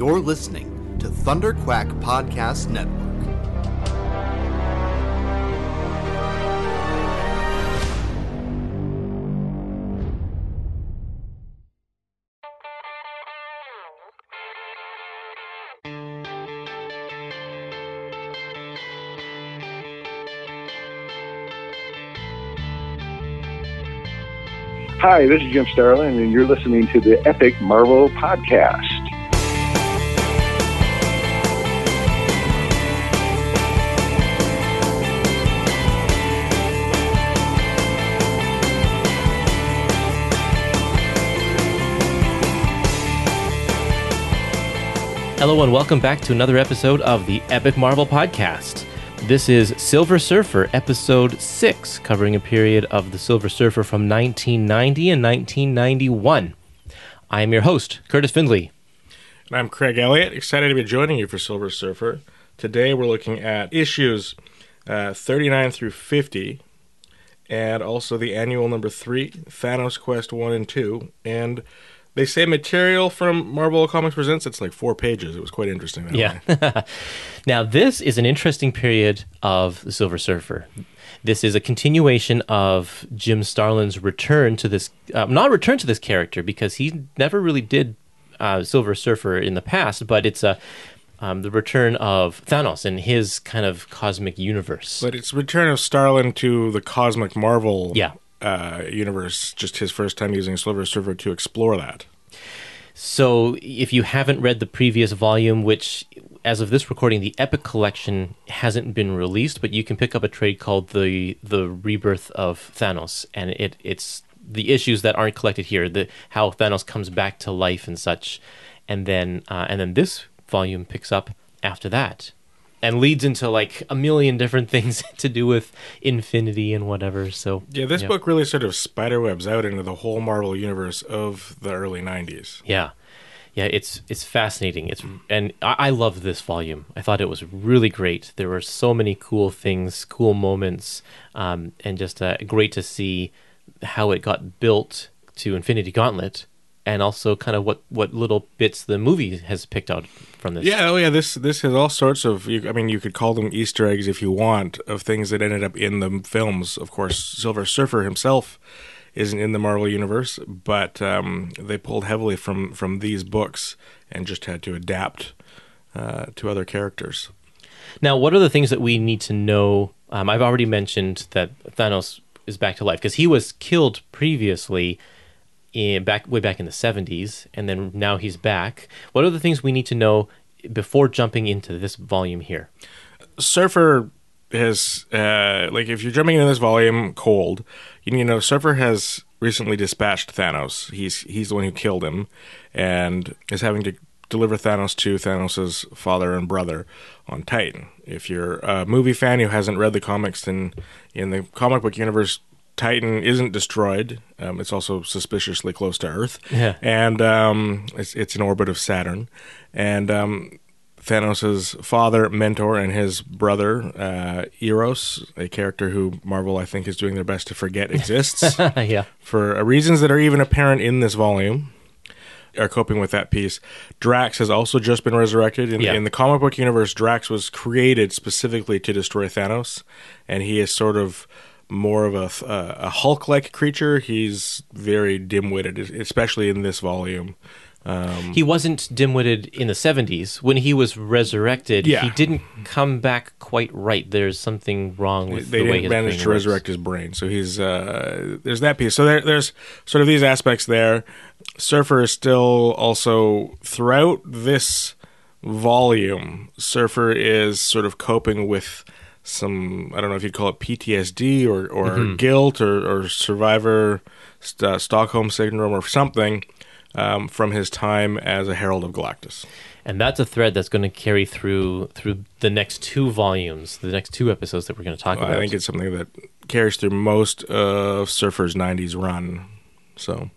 You're listening to Thunder Quack Podcast Network. Hi, this is Jim Starlin, and you're listening to the Epic Marvel Podcast. Hello and welcome back to another episode of the Epic Marvel Podcast. This is Silver Surfer, episode 6, covering a period of the Silver Surfer from 1990 and 1991. I am your host, Kurtis Findley. And I'm Craig Elliott, excited to be joining you for Silver Surfer. Today we're looking at issues uh, 39 through 50, and also the annual number 3, Thanos Quest 1 and 2. And they say material from Marvel Comics Presents, it's like four pages. It was quite interesting. That Yeah. now, this is an interesting period of the Silver Surfer. This is a continuation of Jim Starlin's return to this, uh, not return to this character because he never really did uh, Silver Surfer in the past, but it's a um, the return of Thanos and his kind of cosmic universe. But it's Return of Starlin to the Cosmic Marvel Yeah. Uh, universe, just his first time using Silver Surfer to explore that. So, if you haven't read the previous volume, which as of this recording, the Epic Collection hasn't been released, but you can pick up a trade called the the Rebirth of Thanos, and it it's the issues that aren't collected here, the how Thanos comes back to life and such, and then uh, and then this volume picks up after that. And leads into like a million different things to do with infinity and whatever. So Yeah, this book really sort of spiderwebs out into the whole Marvel universe of the early 90s. Yeah, yeah, it's it's fascinating. It's and I, I love this volume. I thought it was really great. There were so many cool things, cool moments, um, and just uh, great to see how it got built to Infinity Gauntlet, and also kind of what what little bits the movie has picked out from this. Yeah, oh yeah, this this has all sorts of. You, I mean, you could call them Easter eggs if you want of things that ended up in the films. Of course, Silver Surfer himself isn't in the Marvel universe, but um, they pulled heavily from from these books and just had to adapt uh, to other characters. Now, what are the things that we need to know? Um, I've already mentioned that Thanos is back to life because he was killed previously, in, back way back in the seventies, and then now he's back. What are the things we need to know before jumping into this volume here? Surfer has uh, like if you're jumping into this volume cold, you need to know Surfer has recently dispatched Thanos. He's he's the one who killed him, and is having to deliver Thanos to Thanos' father and brother on Titan. If you're a movie fan who hasn't read the comics, then in the comic book universe. Titan isn't destroyed. Um, it's also suspiciously close to Earth, Yeah. and um, it's it's in orbit of Saturn. And um, Thanos' father, mentor, and his brother, uh, Eros, a character who Marvel, I think, is doing their best to forget exists yeah, for uh, reasons that are even apparent in this volume, are coping with that piece. Drax has also just been resurrected. In, Yeah. in the comic book universe, Drax was created specifically to destroy Thanos, and he is sort of more of a, uh, a Hulk like creature. He's very dim witted, especially in this volume. Um, he wasn't dim-witted in the seventies when he was resurrected. Yeah. he didn't come back quite right. There's something wrong with they the way his manage brain to works. resurrect his brain. So he's uh, there's that piece. So there, there's sort of these aspects there. Surfer is still also throughout this volume. Surfer is sort of coping with some I don't know if you'd call it PTSD or or Mm-hmm. guilt or, or survivor uh, Stockholm syndrome or something um, from his time as a Herald of Galactus. and that's a thread that's going to carry through through the next two volumes, the next two episodes that we're going to talk about. I think it's something that carries through most of Surfer's '90s run. So,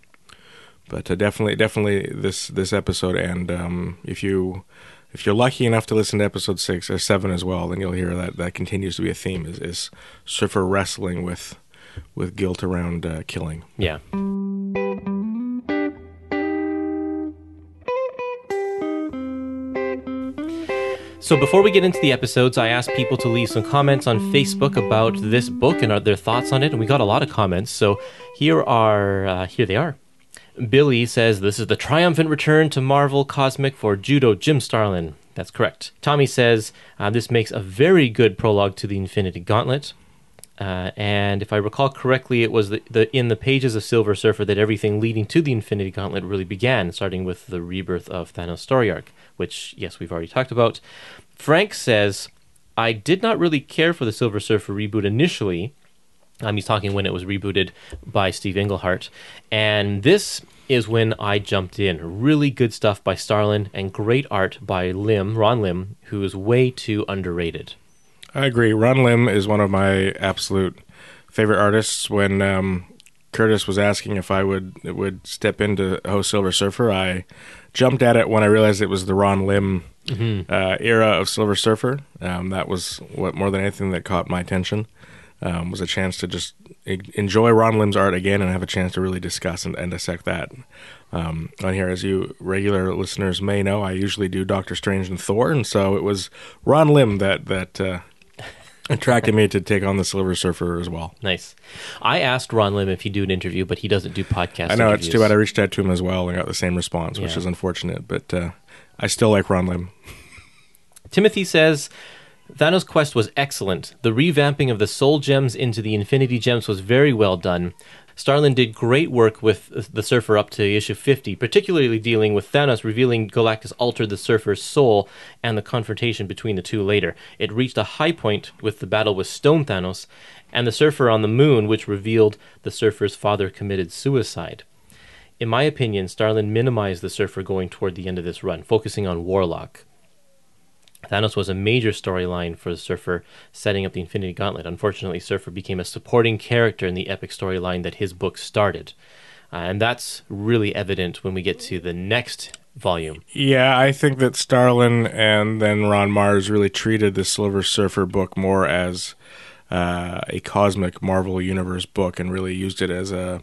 but uh, definitely, definitely this this episode, and um, if you if you're lucky enough to listen to episode six or seven as well, then you'll hear that that continues to be a theme: is, is Surfer wrestling with with guilt around uh, killing. yeah. So before we get into the episodes, I asked people to leave some comments on Facebook about this book and their thoughts on it, and we got a lot of comments. So here are uh, here they are. Billy says this is the triumphant return to Marvel Cosmic for Judo Jim Starlin. That's correct. Tommy says uh, this makes a very good prologue to the Infinity Gauntlet. Uh, and if I recall correctly, it was the, the, in the pages of Silver Surfer that everything leading to the Infinity Gauntlet really began, starting with the rebirth of Thanos' story arc, which, yes, we've already talked about. Frank says, I did not really care for the Silver Surfer reboot initially. Um, he's talking when it was rebooted by Steve Englehart. And this is when I jumped in. Really good stuff by Starlin and great art by Lim, Ron Lim, who is way too underrated. I agree. Ron Lim is one of my absolute favorite artists. When um, Kurtis was asking if I would would step into host Silver Surfer, I jumped at it when I realized it was the Ron Lim mm-hmm. uh, era of Silver Surfer. Um, that was what more than anything that caught my attention. Um, was a chance to just enjoy Ron Lim's art again and have a chance to really discuss and, and dissect that. Um, on here, as you regular listeners may know, I usually do Doctor Strange and Thor, and so it was Ron Lim that that uh, attracted me to take on the Silver Surfer as well. Nice. I asked Ron Lim if he'd do an interview, but he doesn't do podcasts. I know interviews. it's too bad. I reached out to him as well and got the same response, which Yeah. is unfortunate. But uh, I still like Ron Lim. Timothy says Thanos' quest was excellent. The revamping of the soul gems into the infinity gems was very well done. Starlin did great work with the Surfer up to issue 50, particularly dealing with Thanos revealing Galactus altered the Surfer's soul and the confrontation between the two later. It reached a high point with the battle with Stone Thanos and the Surfer on the moon, which revealed the Surfer's father committed suicide. In my opinion, Starlin minimized the Surfer going toward the end of this run, focusing on Warlock. Thanos was a major storyline for the Surfer, setting up the Infinity Gauntlet. Unfortunately, Surfer became a supporting character in the epic storyline that his book started. Uh, and that's really evident when we get to the next volume. Yeah, I think that Starlin and then Ron Marz really treated the Silver Surfer book more as uh, a cosmic Marvel Universe book and really used it as a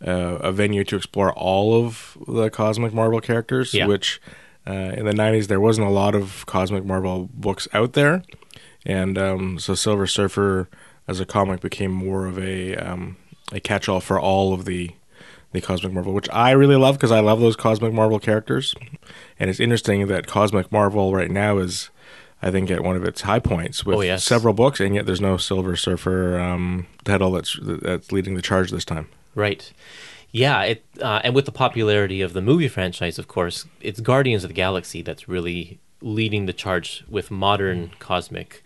a, a venue to explore all of the cosmic Marvel characters, Yeah. which uh, in the 90s there wasn't a lot of cosmic Marvel books out there. And um, so Silver Surfer as a comic became more of a um, a catch-all for all of the the Cosmic Marvel, which I really love because I love those Cosmic Marvel characters. And it's interesting that Cosmic Marvel right now is, I think, at one of its high points with Oh, yes. several books, and yet there's no Silver Surfer um, title that's that's leading the charge this time. Right. Yeah, it uh, and with the popularity of the movie franchise, of course, it's Guardians of the Galaxy that's really leading the charge with modern cosmic.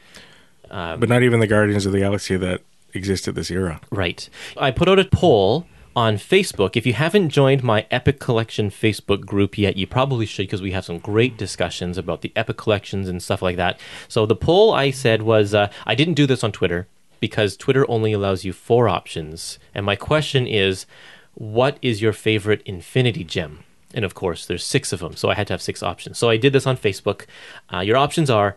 but not even the Guardians of the Galaxy that exist at this era. Right. I put out a poll on Facebook. If you haven't joined my Epic Collection Facebook group yet, you probably should because we have some great discussions about the Epic Collections and stuff like that. So the poll I said was uh, I didn't do this on Twitter because Twitter only allows you four options. And my question is what is your favorite Infinity Gem? And of course, there's six of them, so I had to have six options. So I did this on Facebook. Uh, your options are,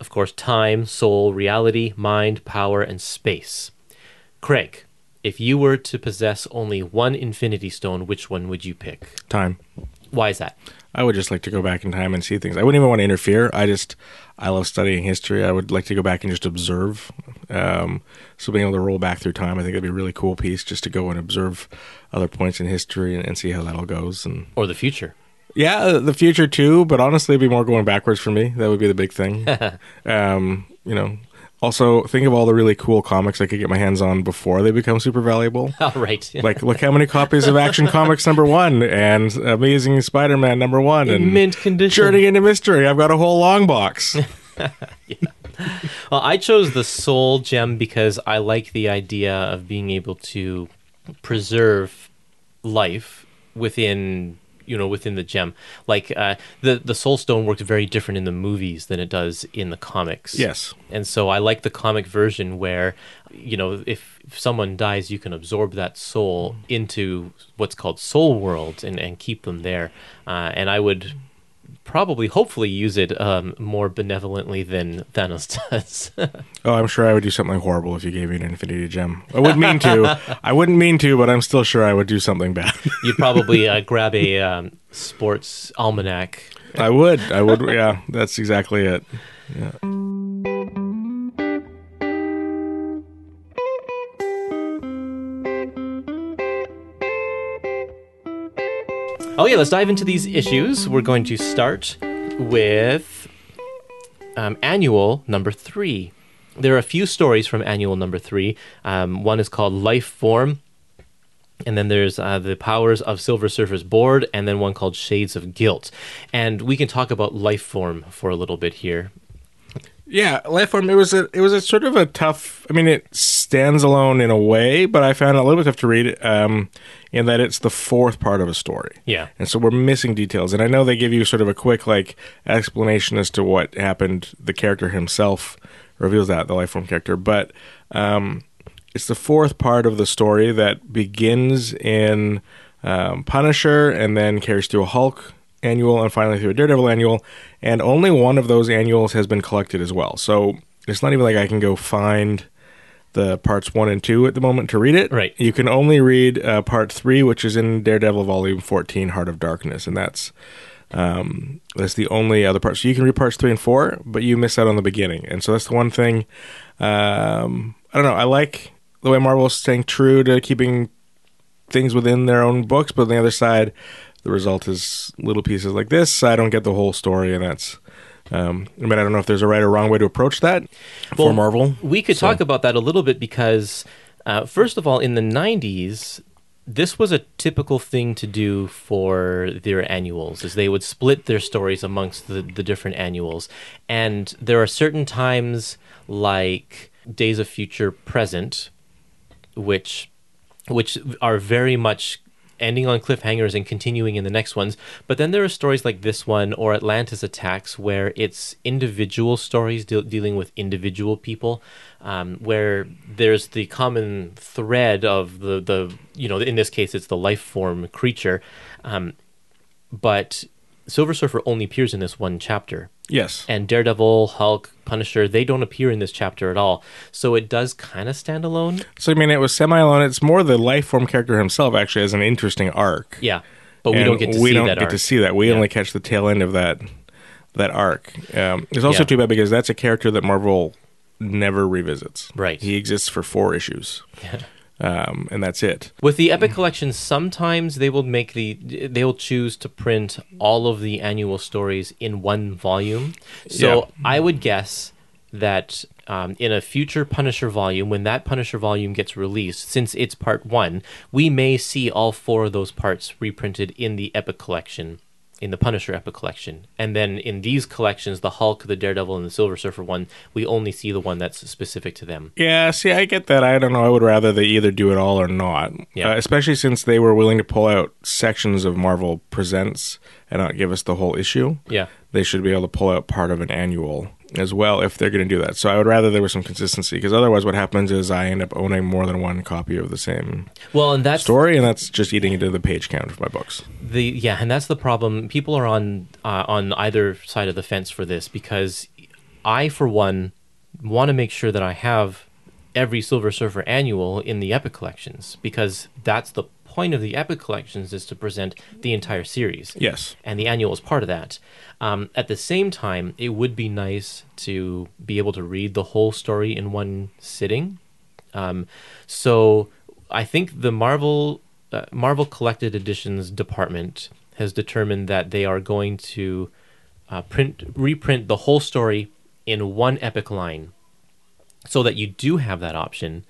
of course, time, soul, reality, mind, power, and space. Craig, if you were to possess only one Infinity Stone, which one would you pick? Time. Why is that? I would just like to go back in time and see things. I wouldn't even want to interfere. I just, I love studying history. I would like to go back and just observe. Um, so being able to roll back through time, I think it'd be a really cool piece just to go and observe other points in history and, and see how that all goes. And Or the future? yeah, uh, the future too, but honestly, it'd be more going backwards for me. That would be the big thing. um, you know, also think of all the really cool comics I could get my hands on before they become super valuable. All right. like, look how many copies of Action Comics number one and Amazing Spider-Man number one In and mint condition. Journey into Mystery. I've got a whole long box. Well, I chose the Soul Gem because I like the idea of being able to preserve life within you know within the gem like uh, the the soul stone works very different in the movies than it does in the comics yes. and so I like the comic version where, you know, if, if someone dies, you can absorb that soul into what's called Soul World and, and keep them there. Uh, and I would probably, hopefully, use it um, more benevolently than Thanos does. Oh, I'm sure I would do something horrible if you gave me an Infinity Gem. I wouldn't mean to. I wouldn't mean to, but I'm still sure I would do something bad. You'd probably uh, grab a um, sports almanac. I would. I would. Yeah, that's exactly it. Oh yeah, let's dive into these issues. We're going to start with um, annual number three. There are a few stories from annual number three. Um, one is called Life Form, and then there's uh, the Powers of Silver Surfer's Board, and then one called Shades of Guilt. And we can talk about Life Form for a little bit here. Yeah, Lifeform. It was a. It was a sort of a tough. I mean, it stands alone in a way, but I found it a little bit tough to read. Um, in that it's the fourth part of a story. Yeah. and so we're missing details. And I know they give you sort of a quick like explanation as to what happened. The character himself reveals that the Lifeform character, but um, it's the fourth part of the story that begins in um, Punisher and then carries through a Hulk annual and finally through a Daredevil annual. And only one of those annuals has been collected as well. So it's not even like I can go find the parts one and two at the moment to read it. Right. You can only read uh, part three, which is in Daredevil Volume 14, Heart of Darkness. And that's. Um, that's the only other part. So you can read parts three and four, but you miss out on the beginning. And so that's the one thing. Um, I don't know. I like the way Marvel is staying true to keeping things within their own books, but on the other side, the result is little pieces like this. I don't get the whole story, and that's. Um, I mean, I don't know if there's a right or wrong way to approach that for Marvel. We could So- talk about that a little bit because, uh, first of all, in the 90s, this was a typical thing to do for their annuals is they would split their stories amongst the, the different annuals and there are certain times like days of future present which which are very much ending on cliffhangers and continuing in the next ones. But then there are stories like this one or Atlantis Attacks where it's individual stories de- dealing with individual people, um, where there's the common thread of the, the, you know, in this case, it's the life form creature. Um, but Silver Surfer only appears in this one chapter Yes. and Daredevil, Hulk, Punisher, they don't appear in this chapter at all. So it does kind of stand alone. So I mean, it was semi alone. It's more the life form character himself actually has an interesting arc. Yeah. But we And don't get to we see don't that get arc. to see that. We Yeah. only catch the tail end of that that arc. Um, it's also Yeah. too bad because that's a character that Marvel never revisits. Right. He exists for four issues, um, and that's it. With the Epic Collection, sometimes they will make the they will choose to print all of the annual stories in one volume. So Yeah. I would guess that um, in a future Punisher volume, when that Punisher volume gets released, since it's part one, we may see all four of those parts reprinted in the Epic Collection. In the Punisher Epic Collection. And then in these collections, the Hulk, the Daredevil, and the Silver Surfer one, we only see the one that's specific to them. Yeah, see, I get that. I don't know. I would rather they either do it all or not. Yeah. Uh, especially since they were willing to pull out sections of Marvel Presents and not give us the whole issue. Yeah. They should be able to pull out part of an annual as well if they're going to do that. So I would rather there was some consistency because otherwise, what happens is I end up owning more than one copy of the same Well, and that's story, and that's just eating into the page count of my books. the yeah, and that's the problem. People are on uh, on either side of the fence for this because I, for one, want to make sure that I have every Silver Surfer annual in the Epic collections because that's the point of the Epic collections is to present the entire series. Yes. and the annual is part of that. Um, at the same time, it would be nice to be able to read the whole story in one sitting. Um, so I think the Marvel uh, Marvel Collected Editions department has determined that they are going to uh, print reprint the whole story in one epic line, so that you do have that option,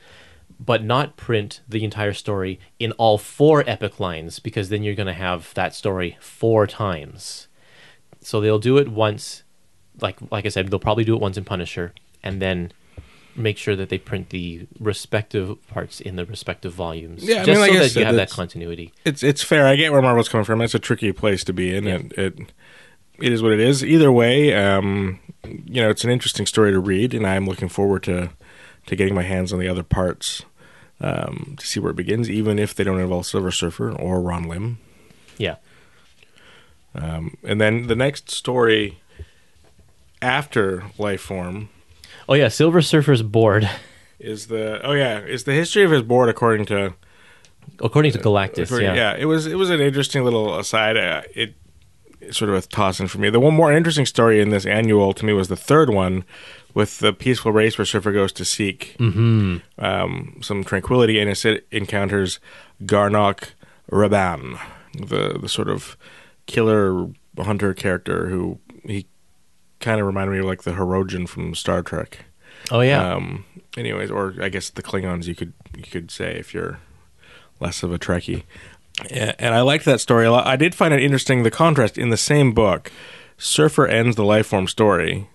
but not print the entire story in all four epic lines because then you're going to have that story four times. So they'll do it once, like like I said, they'll probably do it once in Punisher, and then make sure that they print the respective parts in the respective volumes. Yeah, I just mean, like so I that said, you have that continuity. It's it's fair. I get where Marvel's coming from. It's a tricky place to be in, Yeah. and it it is what it is. Either way, um, you know, it's an interesting story to read, and I'm looking forward to to getting my hands on the other parts um, to see where it begins, even if they don't involve Silver Surfer or Ron Lim. Yeah. Um, and then the next story after Lifeform Oh yeah, Silver Surfer's board, is the oh yeah is the history of his board according to according to Galactus. according- yeah. it was it was an interesting little aside. Uh, it sort of a toss in for me. The one more interesting story in this annual to me was the third one with the peaceful race where Surfer goes to seek um, some tranquility and it encounters Garnock Raban, the the sort of killer hunter character who he kind of reminded me of like the Hirogen from Star Trek. Oh yeah. Um, anyways, or I guess the Klingons you could you could say if you're less of a Trekkie. And I liked that story a lot. I did find it interesting the contrast in the same book. Surfer ends the Lifeform story,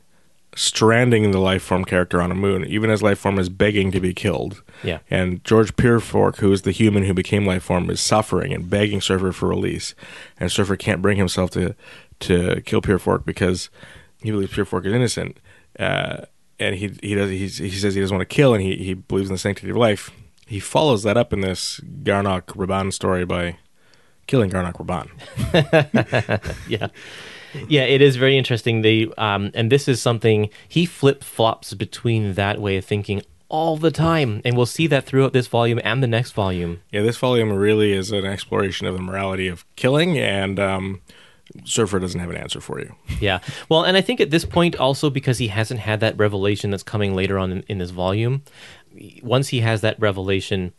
stranding the Lifeform character on a moon, even as Lifeform is begging to be killed. Yeah. And George Pierfork, who is the human who became Lifeform, is suffering and begging Surfer for release. And Surfer can't bring himself to to kill Pierfork because he believes Pierfork is innocent. Uh, and he he does he's, he says he doesn't want to kill, and he he believes in the sanctity of life. He follows that up in this Garnock Raban story by killing Garnock Raban. yeah yeah it is very interesting they um and this is something he flip flops between that way of thinking all the time and we'll see that throughout this volume and the next volume Yeah, this volume really is an exploration of the morality of killing, and um, Surfer doesn't have an answer for you. yeah well and i think at this point also because he hasn't had that revelation that's coming later on in, in this volume once he has that revelation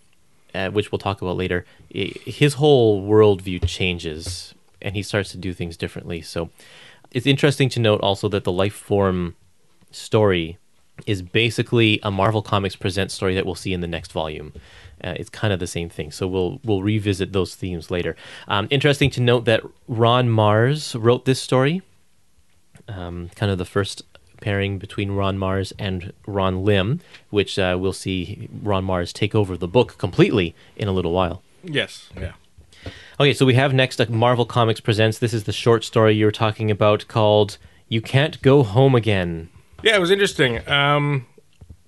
uh, which we'll talk about later his whole worldview changes and he starts to do things differently so it's interesting to note also that the life form story is basically a Marvel Comics present story that we'll see in the next volume. Uh, it's kind of the same thing, so we'll we'll revisit those themes later. Um, interesting to note that Ron Marz wrote this story, um, kind of the first pairing between Ron Marz and Ron Lim, which uh, we'll see Ron Marz take over the book completely in a little while. Yes, yeah. Okay, so we have next uh, Marvel Comics presents. This is the short story you were talking about called "You Can't Go Home Again." Yeah, it was interesting. Um,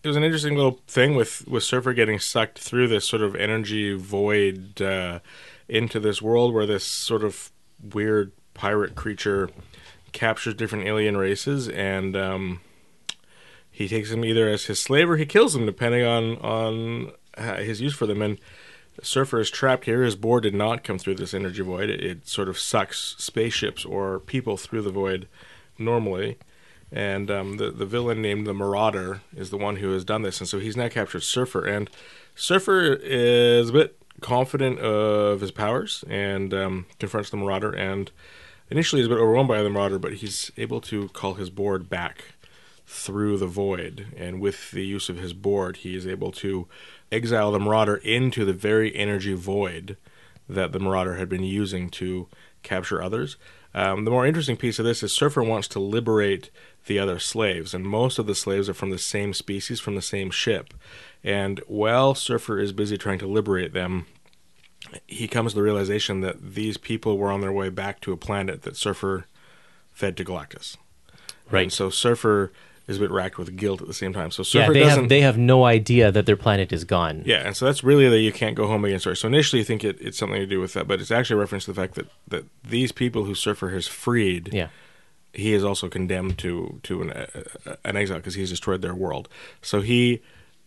it was an interesting little thing with with Surfer getting sucked through this sort of energy void uh, into this world where this sort of weird pirate creature captures different alien races and um, he takes them either as his slave or he kills them depending on on his use for them and Surfer is trapped here. His board did not come through this energy void. It, it sort of sucks spaceships or people through the void normally. And um, the the villain named the Marauder is the one who has done this, and so he's now captured Surfer. And Surfer is a bit confident of his powers and um, confronts the Marauder. And initially, he's a bit overwhelmed by the Marauder, but he's able to call his board back through the void. And with the use of his board, he is able to exile the Marauder into the very energy void that the Marauder had been using to capture others. Um, the more interesting piece of this is Surfer wants to liberate the other slaves, and most of the slaves are from the same species, from the same ship. And while Surfer is busy trying to liberate them, he comes to the realization that these people were on their way back to a planet that Surfer fed to Galactus. Right. And so Surfer is a bit racked with guilt at the same time. So Yeah, Surfer they doesn't. have they have no idea that their planet is gone. Yeah, and so that's really the you can't go home again story. So initially you think it, it's something to do with that, but it's actually a reference to the fact that, that these people who Surfer has freed, Yeah. he is also condemned to to an, uh, an exile because he's destroyed their world. So he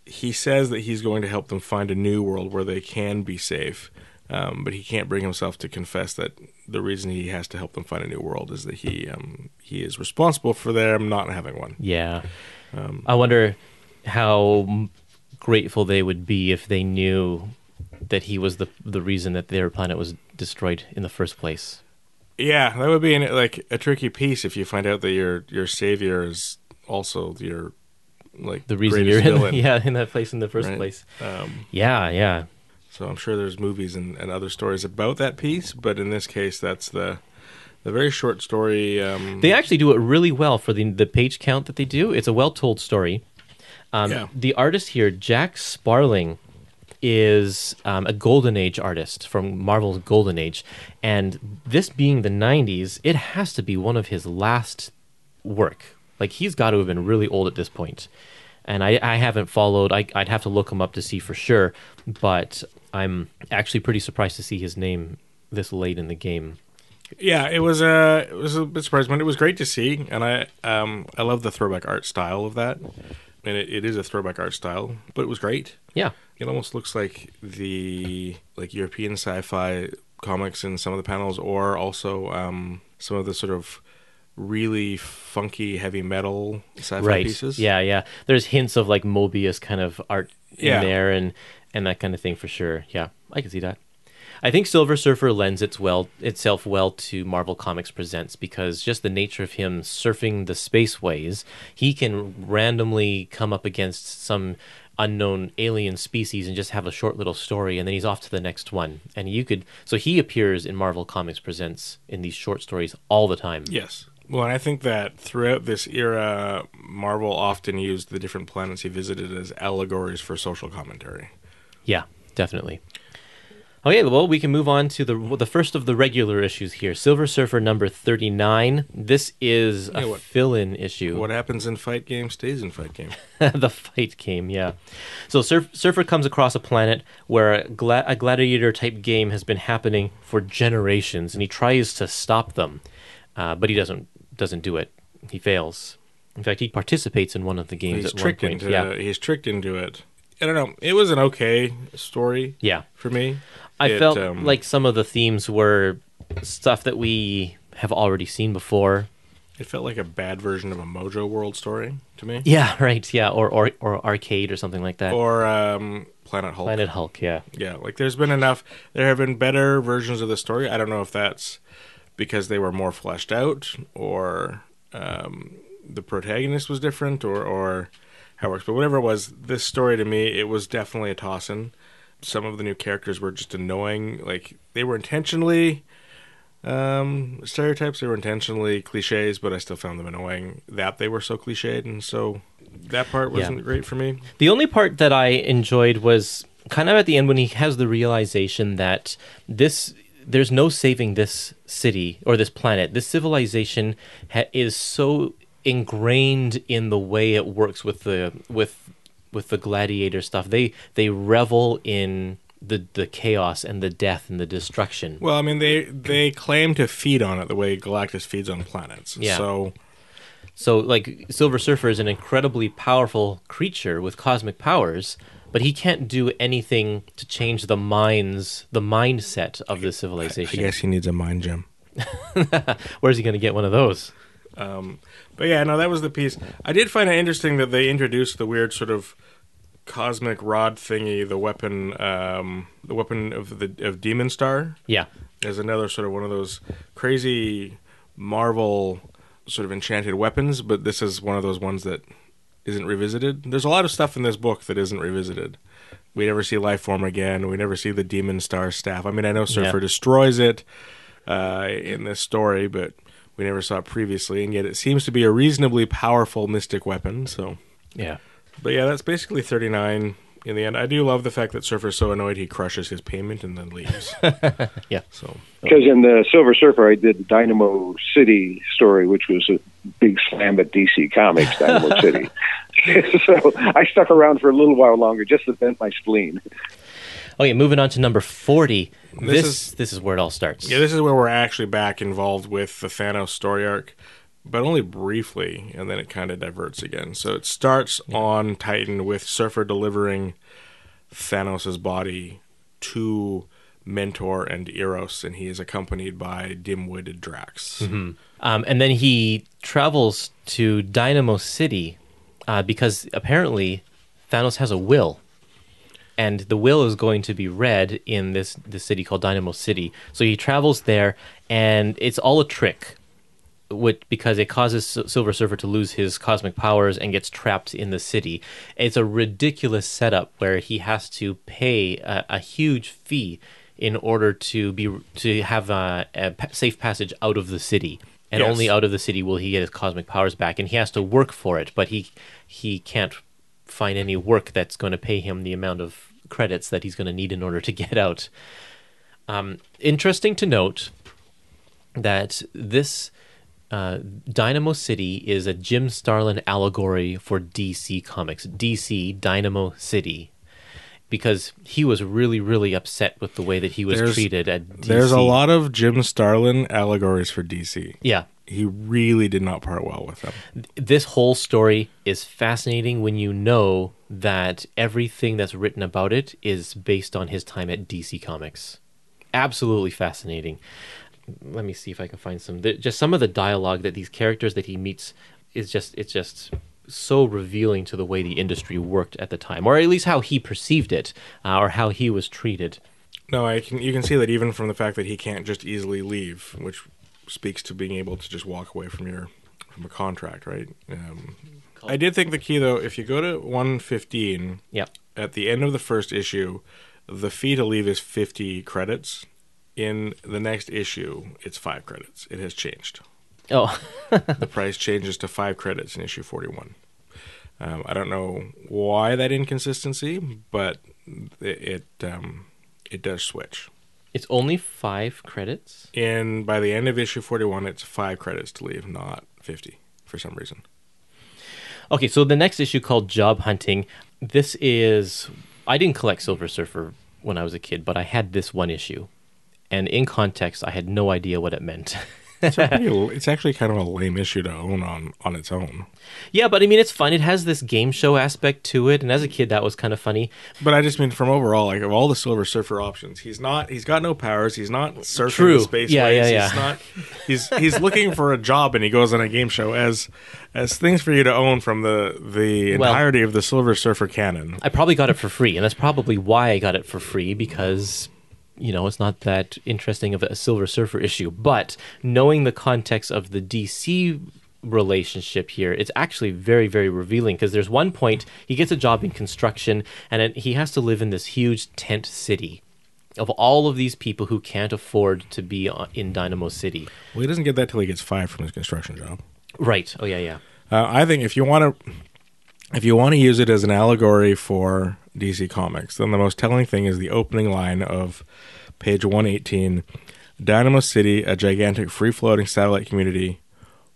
he says that he's going to help them find a new world where they can be safe, um, but he can't bring himself to confess that the reason he has to help them find a new world is that he um, he is responsible for them not having one. Yeah. Um, I wonder how grateful they would be if they knew that he was the the reason that their planet was destroyed in the first place. Yeah, that would be an, like a tricky piece if you find out that your your savior is also your like The reason you're in, yeah in that place in the first Right. place. Um, Yeah, yeah. so I'm sure there's movies and, and other stories about that piece, but in this case, that's the the very short story. Um, They actually do it really well for the the page count that they do. It's a well told story. Um, Yeah. The artist here, Jack Sparling, is um, a Golden Age artist from Marvel's Golden Age, and this being the '90s, it has to be one of his last work. Like he's got to have been really old at this point. And I, I haven't followed. I, I'd have to look him up to see for sure. But I'm actually pretty surprised to see his name this late in the game. Yeah, it was a it was a bit surprising, but it was great to see, and I um I love the throwback art style of that, and it, it is a throwback art style, but it was great. Yeah. It almost looks like the like European sci-fi comics in some of the panels, or also um some of the sort of really funky heavy metal sci-fi right. pieces. Yeah, yeah. There's hints of like Moebius kind of art in Yeah. there and and that kind of thing for sure. Yeah, I can see that. I think Silver Surfer lends its well itself well to Marvel Comics Presents because just the nature of him surfing the spaceways, he can randomly come up against some unknown alien species and just have a short little story and then he's off to the next one. And you could so he appears in Marvel Comics Presents in these short stories all the time. Yes. Well, and I think that throughout this era, Marvel often used the different planets he visited as allegories for social commentary. Yeah, definitely. Okay, well, we can move on to the the first of the regular issues here, Silver Surfer number thirty nine. This is a Yeah, what- fill-in issue. What happens in fight game stays in fight game. the fight game, yeah. So Surf, Surfer comes across a planet where a, gla- a gladiator type game has been happening for generations, and he tries to stop them, uh, but he doesn't doesn't do it. He fails. In fact, he participates in one of the games He's tricked into yeah, he's tricked into it. I don't know. It was an okay story yeah. for me. I It, felt um, like some of the themes were stuff that we have already seen before. it felt like a bad version of a Mojo World story to me. Yeah, right. Yeah, or or, or arcade or something like that. Or um, Planet Hulk. Planet Hulk. Yeah, Yeah, like there's been enough. There have been better versions of the story. I don't know if that's because they were more fleshed out or um, the protagonist was different or or how it works. But whatever it was, this story to me, it was definitely a toss in. Some of the new characters were just annoying. Like they were intentionally um, stereotypes. They were intentionally cliches, but I still found them annoying that they were so cliched, and so that part wasn't great for me. The only part that I enjoyed was kind of at the end when he has the realization that this there's no saving this city or this planet. This civilization ha- is so ingrained in the way it works with the with with the gladiator stuff. They they revel in the the chaos and the death and the destruction. Well, I mean, they they claim to feed on it the way Galactus feeds on planets. Yeah. So So, like, Silver Surfer is an incredibly powerful creature with cosmic powers, but he can't do anything to change the minds, the mindset of this civilization. I civilization. guess he needs a mind gem. Where's he going to get one of those? But yeah, no, that was the piece. I did find it interesting that they introduced the weird sort of cosmic rod thingy, the weapon, um, the weapon of the of Demon Star, Yeah, as another sort of one of those crazy Marvel sort of enchanted weapons. But this is one of those ones that isn't revisited. There's a lot of stuff in this book that isn't revisited. We never see life form again. We never see the Demon Star staff. I mean, I know Surfer Yeah. destroys it uh, in this story, but we never saw it previously, and yet it seems to be a reasonably powerful mystic weapon. So, yeah, but yeah, that's basically 39 in the end. I do love the fact that Surfer's so annoyed he crushes his payment and then leaves. yeah. so, Because in the Silver Surfer, I did the Dynamo City story, which was a big slam at DC Comics, Dynamo City. so I stuck around for a little while longer just to vent my spleen. Oh, okay, moving on to number forty. This This this, is- this is where it all starts. yeah, this is where we're actually back involved with the Thanos story arc, but only briefly, and then it kind of diverts again. So it starts on Titan with Surfer delivering Thanos' body to Mentor and Eros, and he is accompanied by dim-witted Drax. Um, and then he travels to Dynamo City uh, because apparently Thanos has a will, and the will is going to be read in this this city called Dynamo City. So he travels there, and it's all a trick, which because it causes Silver Surfer to lose his cosmic powers and gets trapped in the city. It's a ridiculous setup where he has to pay a, a huge fee in order to be to have a, a safe passage out of the city. And Yes. only out of the city will he get his cosmic powers back, and he has to work for it. But he he can't find any work that's going to pay him the amount of credits that he's going to need in order to get out. Um, interesting to note that this uh, Dynamo City is a Jim Starlin allegory for DC Comics. DC Dynamo City. because he was really, really upset with the way that he was There's- treated at DC. There's a lot of Jim Starlin allegories for DC. Yeah. He really did not part well with them. This whole story is fascinating when you know that everything that's written about it is based on his time at DC Comics. Absolutely fascinating. Let me see if I can find some. there- Just some of the dialogue that these characters that he meets is just it's just so revealing to the way the industry worked at the time, or at least how he perceived it, uh, or how he was treated. No, I can. You can see that even from the fact that he can't just easily leave, which speaks to being able to just walk away from your from a contract, right? Um, I did think the key though, if you go to 115 Yep. at the end of the first issue, the fee to leave is 50 credits. In the next issue, it's five credits. It has changed. Oh, the price changes to five credits in issue 41. Um, I don't know why that inconsistency, but it it, um, it does switch. it's only five credits. And by the end of issue 41, it's five credits to leave, not 50 for some reason. Okay, so the next issue called Job Hunting. This is I didn't collect Silver Surfer when I was a kid, but I had this one issue. And in context, I had no idea what it meant. It's, pretty, it's actually kind of a lame issue to own on, on its own. yeah, but I mean it's fun. It has this game show aspect to it, and as a kid that was kind of funny. But I just mean from overall, like of all the Silver Surfer options, he's not. He's got no powers. He's not surfing True. space Yeah, waves. yeah, He's not. He's he's looking for a job, and he goes on a game show as as things for you to own from the the Well- entirety of the Silver Surfer canon. I probably got it for free, and that's probably why I got it for free because you know it's not that interesting of a Silver Surfer issue. But knowing the context of the DC relationship here, it's actually very, very revealing because there's one point he gets a job in construction, and it, he has to live in this huge tent city. Of all of these people who can't afford to be on- in Dynamo City, Well, he doesn't get that till he gets fired from his construction job. right? Oh yeah, yeah. Uh, I think if you want to, if you want to use it as an allegory for DC Comics, then the most telling thing is the opening line of page one eighteen. Dynamo City, a gigantic free-floating satellite community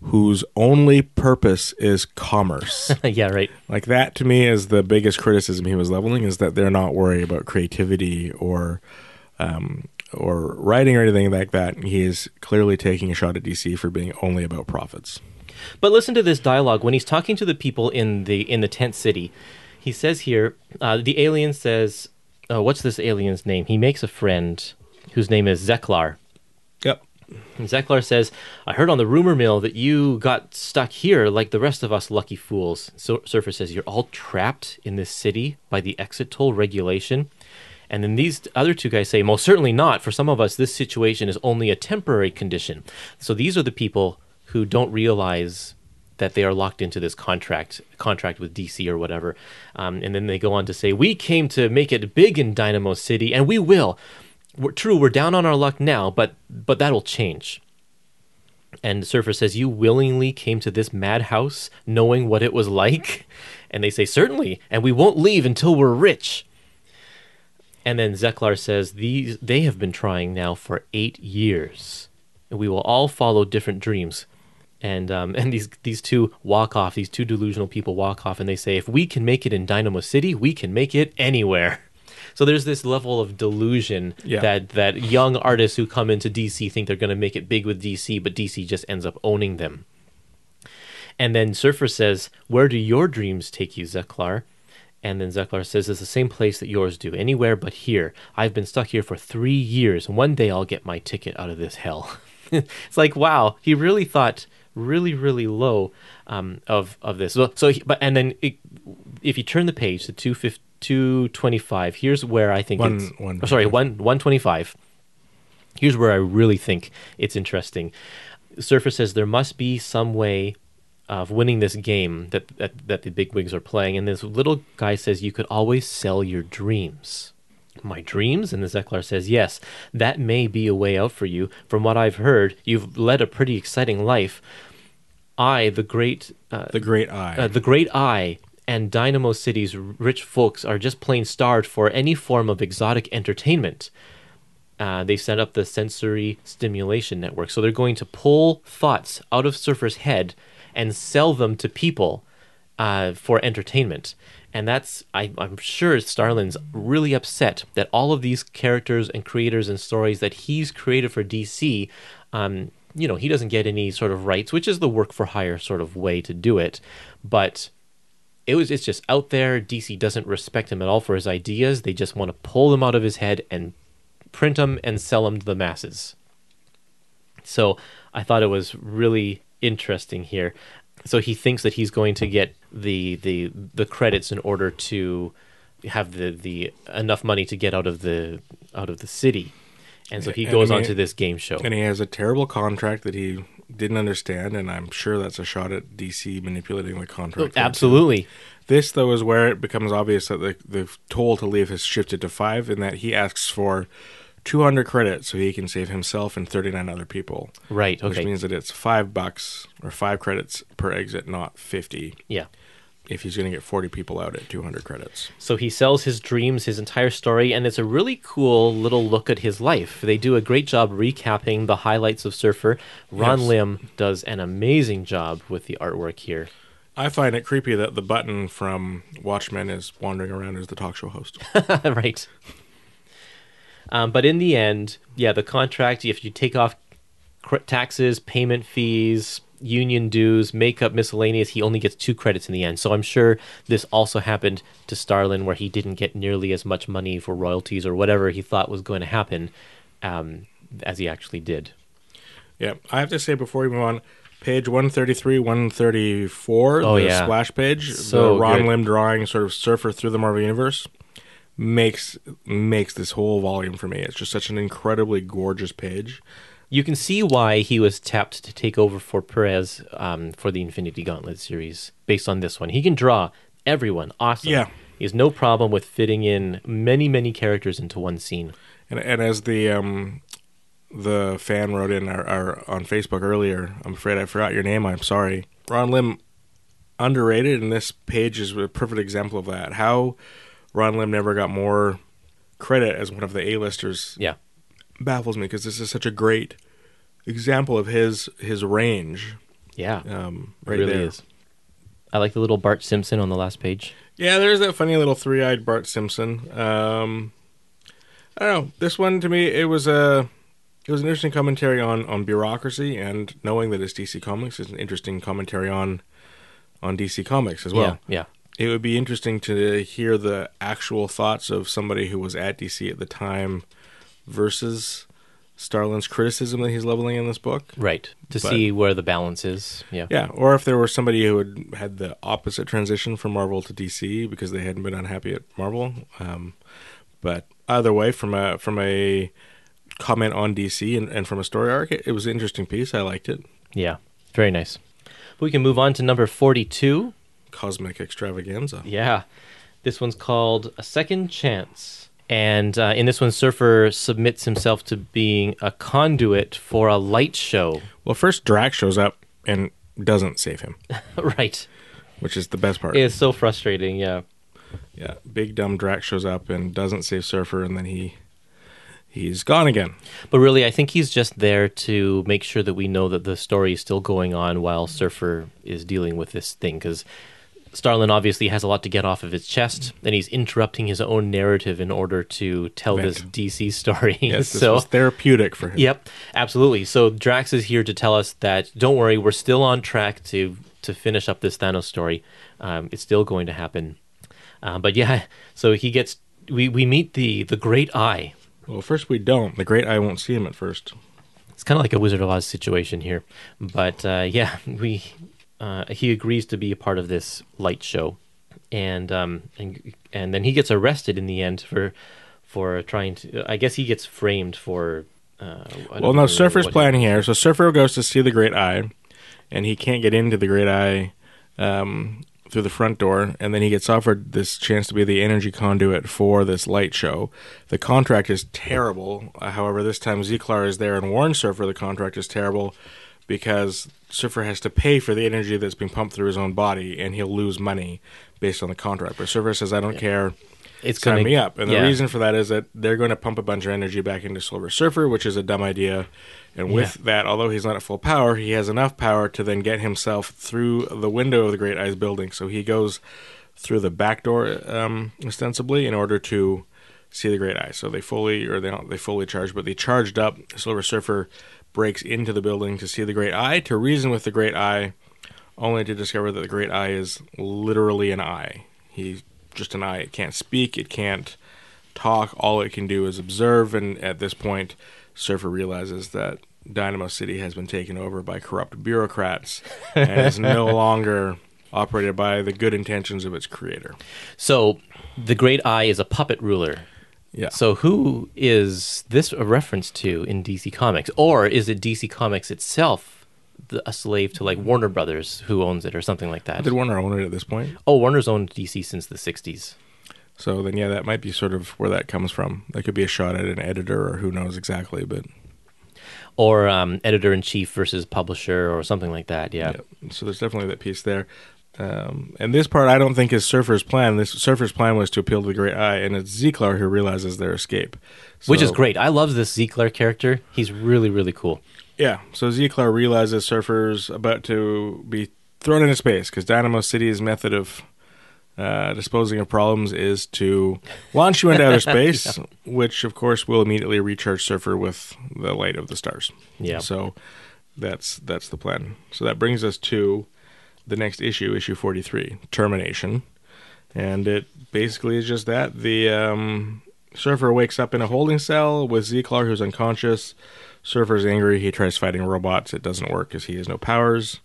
whose only purpose is commerce. yeah, right. like that to me is the biggest criticism he was leveling is that they're not worried about creativity or um, or writing or anything like that. He is clearly taking a shot at DC for being only about profits. But listen to this dialogue when he's talking to the people in the in the tent city. He says here, uh, the alien says, oh, "What's this alien's name?" He makes a friend whose name is Zeklar. Yep. And Zeklar says, "I heard on the rumor mill that you got stuck here like the rest of us lucky fools." So Surfer says, "You're all trapped in this city by the exit toll regulation." And then these other two guys say, most certainly not. For some of us, this situation is only a temporary condition. So these are the people who don't realize that they are locked into this contract contract with DC or whatever. Um, and then they go on to say, "We came to make it big in Dynamo City, and we will. We're, true, we're down on our luck now, but but that'll change." And Surfer says, "You willingly came to this madhouse, knowing what it was like." And they say, "Certainly, and we won't leave until we're rich." And then Zeklar says, "These they have been trying now for eight years, and we will all follow different dreams." And um, and these these two walk off. These two delusional people walk off, and they say, "If we can make it in Dynamo City, we can make it anywhere." So there's this level of delusion Yeah. that that young artists who come into DC think they're going to make it big with DC, but DC just ends up owning them. And then Surfer says, "Where do your dreams take you, Zeklar?" And then Zeklar says, "It's the same place that yours do. Anywhere but here. I've been stuck here for three years, one day I'll get my ticket out of this hell." it's like, wow, he really thought really, really low um, of of this. So, so but and then it, if you turn the page to two 225, here's where I think One- it's one- oh, sorry one one twenty five. Here's where I really think it's interesting. Surfer says there must be some way of winning this game that, that that the big wigs are playing, and this little guy says you could always sell your dreams. My dreams? And the Zeklar says, Yes, that may be a way out for you. From what I've heard, you've led a pretty exciting life. I, the great uh, The Great Eye. uh, the Great Eye and Dynamo City's rich folks are just plain starved for any form of exotic entertainment. Uh, they set up the sensory stimulation network. So they're going to pull thoughts out of Surfer's head and sell them to people uh, for entertainment. And that's, I, I'm sure Starlin's really upset that all of these characters and creators and stories that he's created for DC, um, you know, he doesn't get any sort of rights, which is the work for hire sort of way to do it. But it was it's just out there. DC doesn't respect him at all for his ideas. They just want to pull them out of his head and print them and sell them to the masses. So I thought it was really interesting here. So he thinks that he's going to get the the the credits in order to have the the enough money to get out of the out of the city. And so he And goes I on to this game show. And he has a terrible contract that he didn't understand, and I'm sure that's a shot at DC manipulating the contract. Oh, Absolutely. This, though, is where it becomes obvious that the, the toll to leave has shifted to five, in that he asks for 200 credits so he can save himself and 39 other people. Right. Okay. Which means that it's five bucks or five credits per exit, not 50, yeah. If he's going to get 40 people out at 200 credits. So he sells his dreams, his entire story, and it's a really cool little look at his life. They do a great job recapping the highlights of Surfer. Ron Yes. Lim does an amazing job with the artwork here. I find it creepy that the button from Watchmen is wandering around as the talk show host. right. Um, but in the end, yeah, the contract, if you take off taxes, payment fees, union dues, makeup, miscellaneous, he only gets two credits in the end. So I'm sure this also happened to Starlin, where he didn't get nearly as much money for royalties or whatever he thought was going to happen um, as he actually did. Yeah, I have to say before we move on, page 133, 134, Oh, the yeah. splash page, So the Ron good. Lim drawing sort of surfer through the Marvel Universe makes makes this whole volume for me. It's just such an incredibly gorgeous page. You can see why he was tapped to take over for Perez um, for the Infinity Gauntlet series based on this one. He can draw everyone. Awesome. Yeah. He has no problem with fitting in many, many characters into one scene. And and as the um the fan wrote in our, our on Facebook earlier, I'm afraid I forgot your name. I'm sorry. Ron Lim underrated, and this page is a perfect example of that. How Ron Lim never got more credit as one of the A-listers Yeah. Baffles me because this is such a great example of his his range. Yeah. Um, right really there. is. I like the little Bart Simpson on the last page. Yeah, there's that funny little three-eyed Bart Simpson. Um, I don't know. This one to me, it was a it was an interesting commentary on on bureaucracy and knowing that it's DC Comics is an interesting commentary on on DC Comics as well. yeah. Yeah. It would be interesting to hear the actual thoughts of somebody who was at DC at the time versus Starlin's criticism that he's leveling in this book. Right. To But- see where the balance is. Yeah. Yeah, or if there were somebody who had had the opposite transition from Marvel to DC because they hadn't been unhappy at Marvel. Um, but either way, from a from a comment on DC and, and from a story arc, it, it was an interesting piece. I liked it. Yeah. Very nice. We can move on to number 42. Cosmic extravaganza. Yeah. This one's called A Second Chance. And uh, in this one, Surfer submits himself to being a conduit for a light show. Well, first Drax shows up and doesn't save him, right. which is the best part. It's so frustrating. Yeah. yeah, big dumb Drax shows up and doesn't save Surfer, and then he he's gone again. But really, I think he's just there to make sure that we know that the story is still going on while Surfer is dealing with this thing. Because Starlin obviously has a lot to get off of his chest, and he's interrupting his own narrative in order to tell this DC story. Yes, this so, was therapeutic for him. yep, absolutely. So Drax is here to tell us that don't worry, we're still on track to to finish up this Thanos story. Um, it's still going to happen. Uh, but yeah, so he gets we we meet the the Great Eye. Well, first we don't. The Great Eye won't see him at first. It's kind of like a Wizard of Oz situation here, but uh, yeah, we uh, he agrees to be a part of this light show, and um and and then he gets arrested in the end for for trying to. I guess he gets framed for. Uh, Well, no, Surfer's he- planning here. So Surfer goes to see the Great Eye, and he can't get into the Great Eye um, through the front door. And then he gets offered this chance to be the energy conduit for this light show. The contract is terrible. However, this time Zeklar is there and warns Surfer the contract is terrible because Surfer has to pay for the energy that's being pumped through his own body, and he'll lose money based on the contract. But Surfer says, "I don't care." It's sign gonna me up. And yeah. the reason for that is that they're going to pump a bunch of energy back into Silver Surfer, which is a dumb idea. And with Yeah. that, although he's not at full power, he has enough power to then get himself through the window of the Great Eyes building. So he goes through the back door, um, ostensibly, in order to see the Great Eye. So they fully, or they don't, they fully charge, but they charged up. Silver Surfer breaks into the building to see the Great Eye, to reason with the Great Eye, only to discover that the Great Eye is literally an eye. He's just an eye. It can't speak. It can't talk. All it can do is observe. And at this point, Surfer realizes that Dynamo City has been taken over by corrupt bureaucrats and is no longer operated by the good intentions of its creator. So the Great Eye is a puppet ruler. Yeah. So who is this a reference to in DC Comics, or is it DC Comics itself, the, a slave to like Warner Brothers, who owns it, or something like that? Did Warner own it at this point? Oh, Warner's owned DC since the '60s. So then, yeah, that might be sort of where that comes from. That could be a shot at an editor, or who knows exactly. But Or um, editor in chief versus publisher, or something like that. Yeah. yeah, so there's definitely that piece there. Um, and this part, I don't think is Surfer's plan. This Surfer's plan was to appeal to the Great Eye, and it's Zeklar who realizes their escape, Which is great. I love this Zeklar character. He's really, really cool. Yeah, so Zeklar realizes Surfer's about to be thrown into space because Dynamo City's method of uh, disposing of problems is to launch you into outer space, which of course will immediately recharge Surfer with the light of the stars. Yeah. So that's that's the plan. So that brings us to the next issue, issue forty three, termination, and it basically is just that the um, Surfer wakes up in a holding cell with Zeklar, who's unconscious. Surfer's angry. He tries fighting robots. It doesn't work because he has no powers.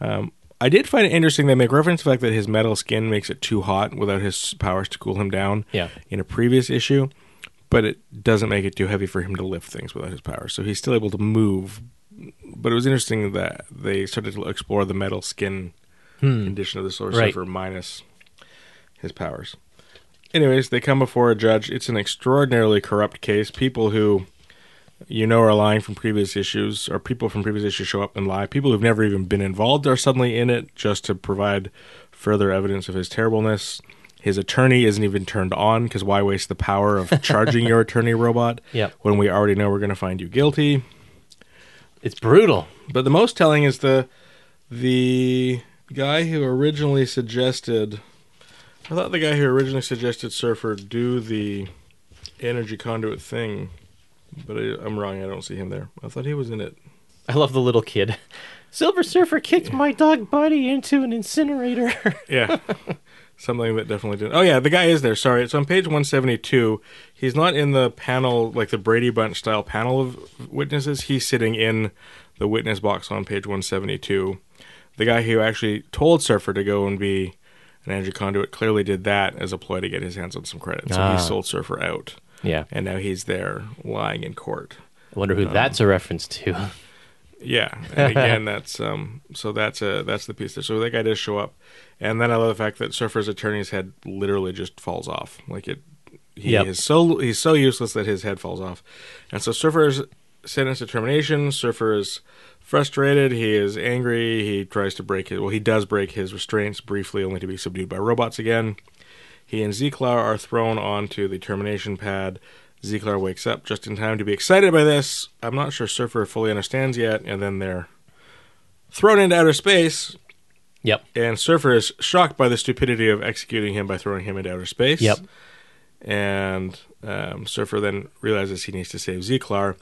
Um, I did find it interesting. They make reference to the fact that his metal skin makes it too hot without his powers to cool him down. Yeah. In a previous issue, but it doesn't make it too heavy for him to lift things without his powers. So he's still able to move. But it was interesting that they started to explore the metal skin condition of the Hmm. Right. Surfer minus his powers. Anyways, they come before a judge. It's an extraordinarily corrupt case. People who you know are lying from previous issues, or people from previous issues show up and lie. People who've never even been involved are suddenly in it just to provide further evidence of his terribleness. His attorney isn't even turned on because why waste the power of charging your attorney robot Yep. when we already know we're going to find you guilty? It's brutal. But the most telling is the the guy who originally suggested. I thought the guy who originally suggested Surfer do the energy conduit thing, but I, I'm wrong. I don't see him there. I thought he was in it. I love the little kid. Silver Surfer kicked my dog Buddy into an incinerator. Yeah. Something that definitely didn't. Oh yeah, the guy is there. Sorry, it's on page 172. He's not in the panel like the Brady Bunch style panel of witnesses. He's sitting in the witness box on page 172. The guy who actually told Surfer to go and be an energy conduit clearly did that as a ploy to get his hands on some credit. So Ah. he sold Surfer out, yeah. and now he's there lying in court. I wonder who that's a reference to. Yeah, and again, that's um. So that's a that's the piece there. So that guy does show up, and then I love the fact that Surfer's attorney's head literally just falls off. Like it, he Yep. is so he's so useless that his head falls off, and so Surfer's sentenced to termination. Surfer is frustrated. He is angry. He tries to break it. Well, he does break his restraints briefly, only to be subdued by robots again. He and Zeklar are thrown onto the termination pad. Zeklar wakes up just in time to be excited by this. I'm not sure Surfer fully understands yet, and then they're thrown into outer space. Yep. And Surfer is shocked by the stupidity of executing him by throwing him into outer space. Yep. And um, Surfer then realizes he needs to save Zeklar,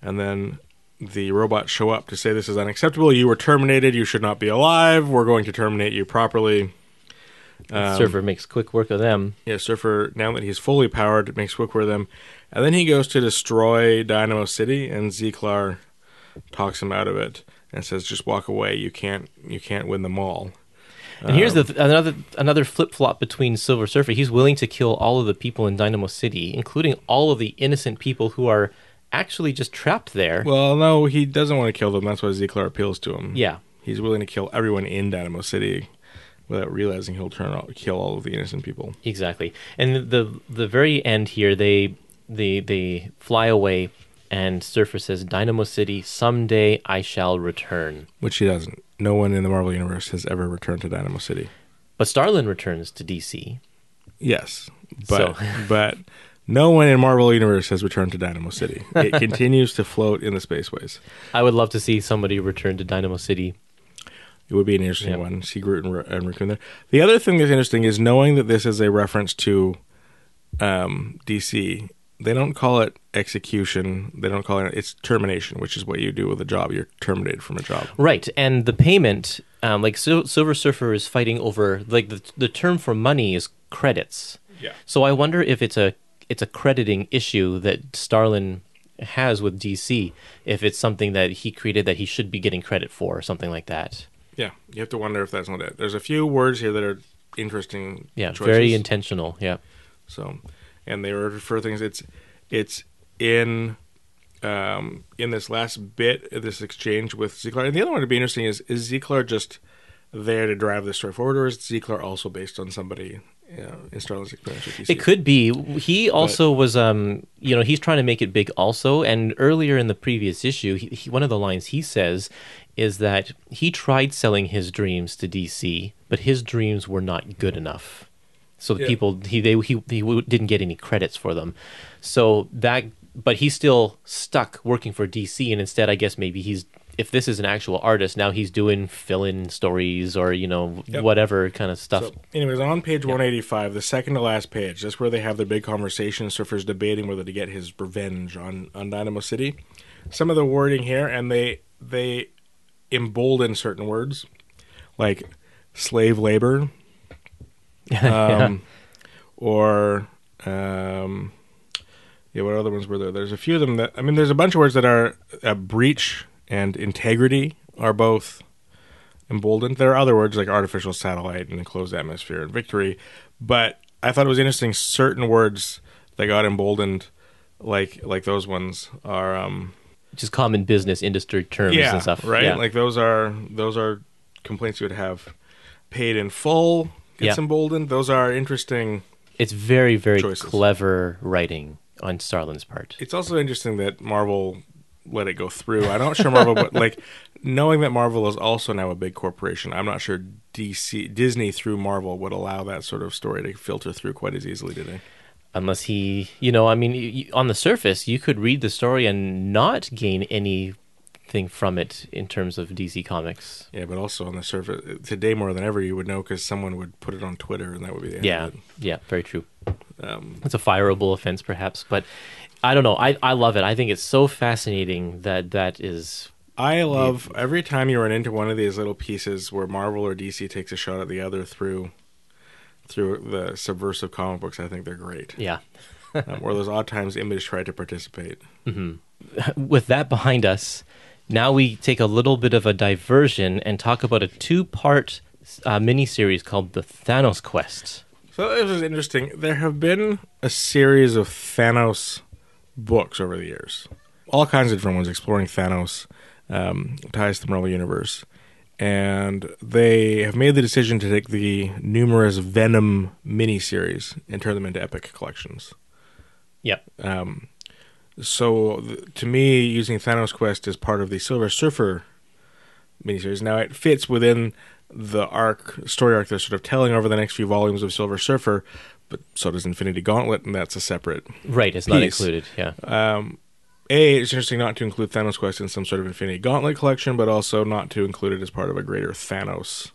and then the robots show up to say this is unacceptable. You were terminated. You should not be alive. We're going to terminate you properly. Um, Surfer makes quick work of them. Yeah, Surfer, now that he's fully powered, makes quick work of them. And then he goes to destroy Dynamo City, and Zeklar talks him out of it and says, "Just walk away. You can't. You can't win them all." And here's Um, the th- another another flip flop between Silver Surfer. He's willing to kill all of the people in Dynamo City, including all of the innocent people who are actually just trapped there. Well, no, he doesn't want to kill them. That's why Zeklar appeals to him. yeah, he's willing to kill everyone in Dynamo City without realizing he'll turn out kill all of the innocent people. exactly. And the the, the very end here, they they they fly away, and Surfer says, "Dynamo City, someday I shall return." Which he doesn't. No one in the Marvel universe has ever returned to Dynamo City. But Starlin returns to DC. Yes, but So- but no one in Marvel universe has returned to Dynamo City. It continues to float in the spaceways. I would love to see somebody return to Dynamo City. It would be an interesting Yep. one. See Groot and, and Raccoon there. The other thing that's interesting is knowing that this is a reference to um, DC. They don't call it execution. They don't call it it's termination, which is what you do with a job. You're terminated from a job. Right, and the payment, um, like Sil- Silver Surfer is fighting over, like the the term for money is credits. Yeah. So I wonder if it's a it's a crediting issue that Starlin has with DC. If it's something that he created that he should be getting credit for, or something like that. Yeah, you have to wonder if that's not it. There's a few words here that are interesting. Yeah, choices. very intentional. Yeah. So, and they refer things. It's it's in um, in this last bit of this exchange with Zeklar. And the other one to be interesting is is Zeklar just there to drive the story forward, or is Zeklar also based on somebody you know, in Starlin's experience with DC? It could be. He also was, um, you know, he's trying to make it big also. And earlier in the previous issue, he, he, one of the lines he says is that he tried selling his dreams to DC, but his dreams were not good enough. So the Yeah. people he they he, he didn't get any credits for them. So that, but he's still stuck working for DC, and instead, I guess maybe he's. If this is an actual artist, now he's doing fill-in stories or you know Yep. whatever kind of stuff. So, anyways, on page 185, the second to last page, that's where they have their big conversation. Surfer's debating whether to get his revenge on, on Dynamo City. Some of the wording here, and they they embolden certain words, like slave labor, um, or um, yeah, what other ones were there? There's a few of them that I mean, there's a bunch of words that are a breach and integrity are both emboldened. There are other words like artificial satellite and enclosed atmosphere and victory, but I thought it was interesting. Certain words that got emboldened, like like those ones, are um, Just common business industry terms yeah, and stuff. right. Yeah. Like those are those are complaints you would have. Paid in full gets Yeah. emboldened. Those are interesting. It's very, very choices. clever writing on Starlin's part. It's also interesting that Marvel let it go through. I'm not sure Marvel, but like knowing that Marvel is also now a big corporation, I'm not sure DC Disney through Marvel would allow that sort of story to filter through quite as easily today. Unless he, you know, I mean, on the surface, you could read the story and not gain anything from it in terms of DC Comics. Yeah, but also on the surface today more than ever, you would know because someone would put it on Twitter, and that would be the end Yeah, yeah, very true. Um, It's a fireable offense, perhaps, but I don't know. I, I love it. I think it's so fascinating that that is. I love every time you run into one of these little pieces where Marvel or DC takes a shot at the other through through the subversive comic books. I think they're great. Yeah. um, or those odd times Image tried to participate. With that behind us, now we take a little bit of a diversion and talk about a two part uh, miniseries called The Thanos Quest. So this is interesting. There have been a series of Thanos books over the years, all kinds of different ones exploring Thanos um, ties to the Marvel universe, and they have made the decision to take the numerous Venom miniseries and turn them into epic collections. Yep. Um, so th- to me, using Thanos Quest as part of the Silver Surfer miniseries, now it fits within the arc, story arc they're sort of telling over the next few volumes of Silver Surfer, but so does Infinity Gauntlet, and that's a separate. Right. It's not included. Yeah. Um, a, it's interesting not to include Thanos Quest in some sort of Infinity Gauntlet collection, but also not to include it as part of a greater Thanos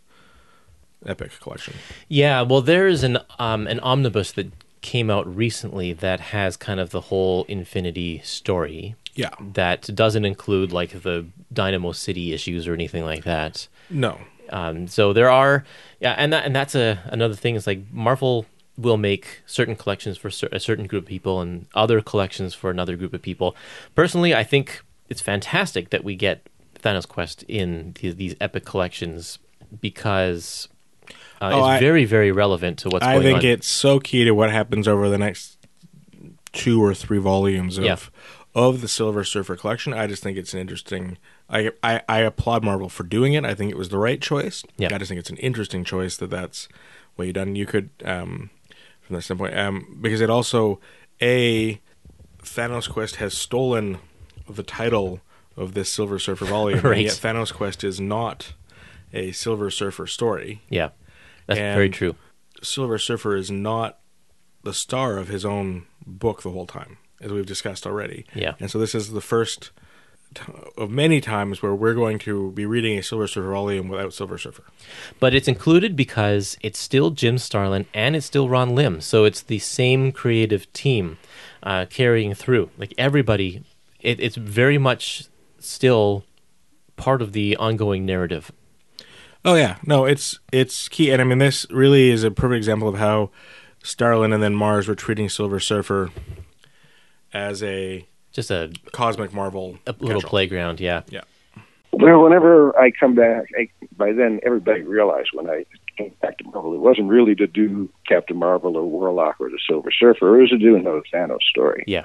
epic collection. Yeah, well, there is an um, an omnibus that came out recently that has kind of the whole Infinity story Yeah. that doesn't include like the Dynamo City issues or anything like that. No. Um, so there are, yeah, and that and that's a another thing is like Marvel will make certain collections for a certain group of people and other collections for another group of people. Personally, I think it's fantastic that we get Thanos Quest in these, these epic collections because uh, Oh, it's I- very very relevant to what's I going think it's so key to what happens over the next two or three volumes of Yeah. of the Silver Surfer collection. I just think it's an interesting. I, I I applaud Marvel for doing it. I think it was the right choice. Yeah. I just think it's an interesting choice that that's what you done. You could um, from that standpoint um, because it also a Thanos Quest has stolen the title of this Silver Surfer volume, Right. and yet Thanos Quest is not a Silver Surfer story. yeah, that's very true. Silver Surfer is not the star of his own book the whole time, as we've discussed already. Yeah. And so this is the first of many times where we're going to be reading a Silver Surfer volume without Silver Surfer. But it's included because it's still Jim Starlin and it's still Ron Lim. So it's the same creative team uh, carrying through. Like everybody, it, it's very much still part of the ongoing narrative. Oh yeah, no, it's it's key, and I mean this really is a perfect example of how Starlin and then Marz were treating Silver Surfer as a Just a, cosmic marvel. a little catch-all. playground, yeah. Yeah. Well, whenever I come back, I, by then everybody realized when I came back to Marvel, it wasn't really to do Captain Marvel or Warlock or the Silver Surfer. It was to do another Thanos story. Yeah.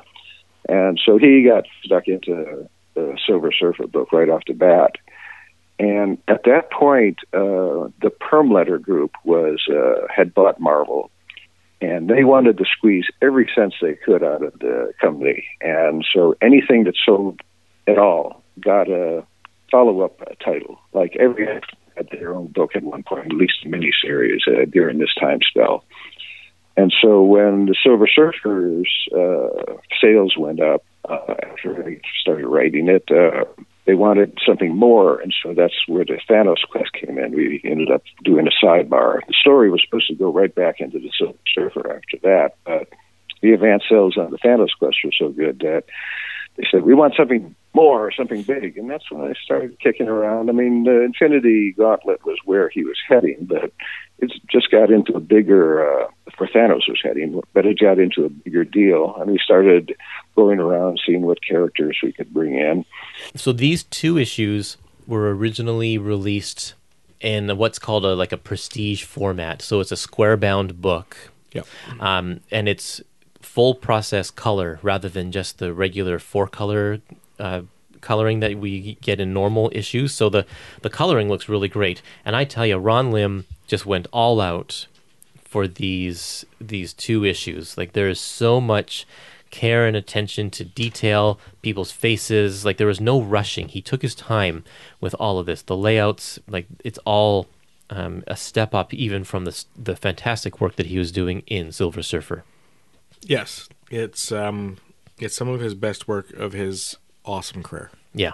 And so he got stuck into the Silver Surfer book right off the bat. And at that point, uh, the Perelman Group was uh, had bought Marvel, and they wanted to squeeze every cent they could out of the company. And so anything that sold at all got a follow-up uh, title. Like every had their own book at one point, at least a miniseries uh, during this time spell. And so when the Silver Surfers uh, sales went up uh, after they started writing it, uh, they wanted something more, and so that's where the Thanos quest came in. We ended up doing a sidebar. The story was supposed to go right back into the Silver Surfer after that, but the advance sales on the Thanos quest were so good that they said we want something more, something big, and that's when I started kicking around. I mean, the Infinity Gauntlet was where he was heading, but it's just got into a bigger uh, where Thanos was heading, but it got into a bigger deal, and we started going around seeing what characters we could bring in. So these two issues were originally released in what's called a like a prestige format. So it's a square bound book. Yep. Um, and it's full process color rather than just the regular four color uh, coloring that we get in normal issues. So the the coloring looks really great. And I tell you, Ron Lim just went all out for these these two issues. Like there is so much care and attention to detail, people's faces. Like there was no rushing. He took his time with all of this. The layouts, like it's all um, a step up, even from the the fantastic work that he was doing in Silver Surfer. Yes, it's um, it's some of his best work of his awesome career. Yeah.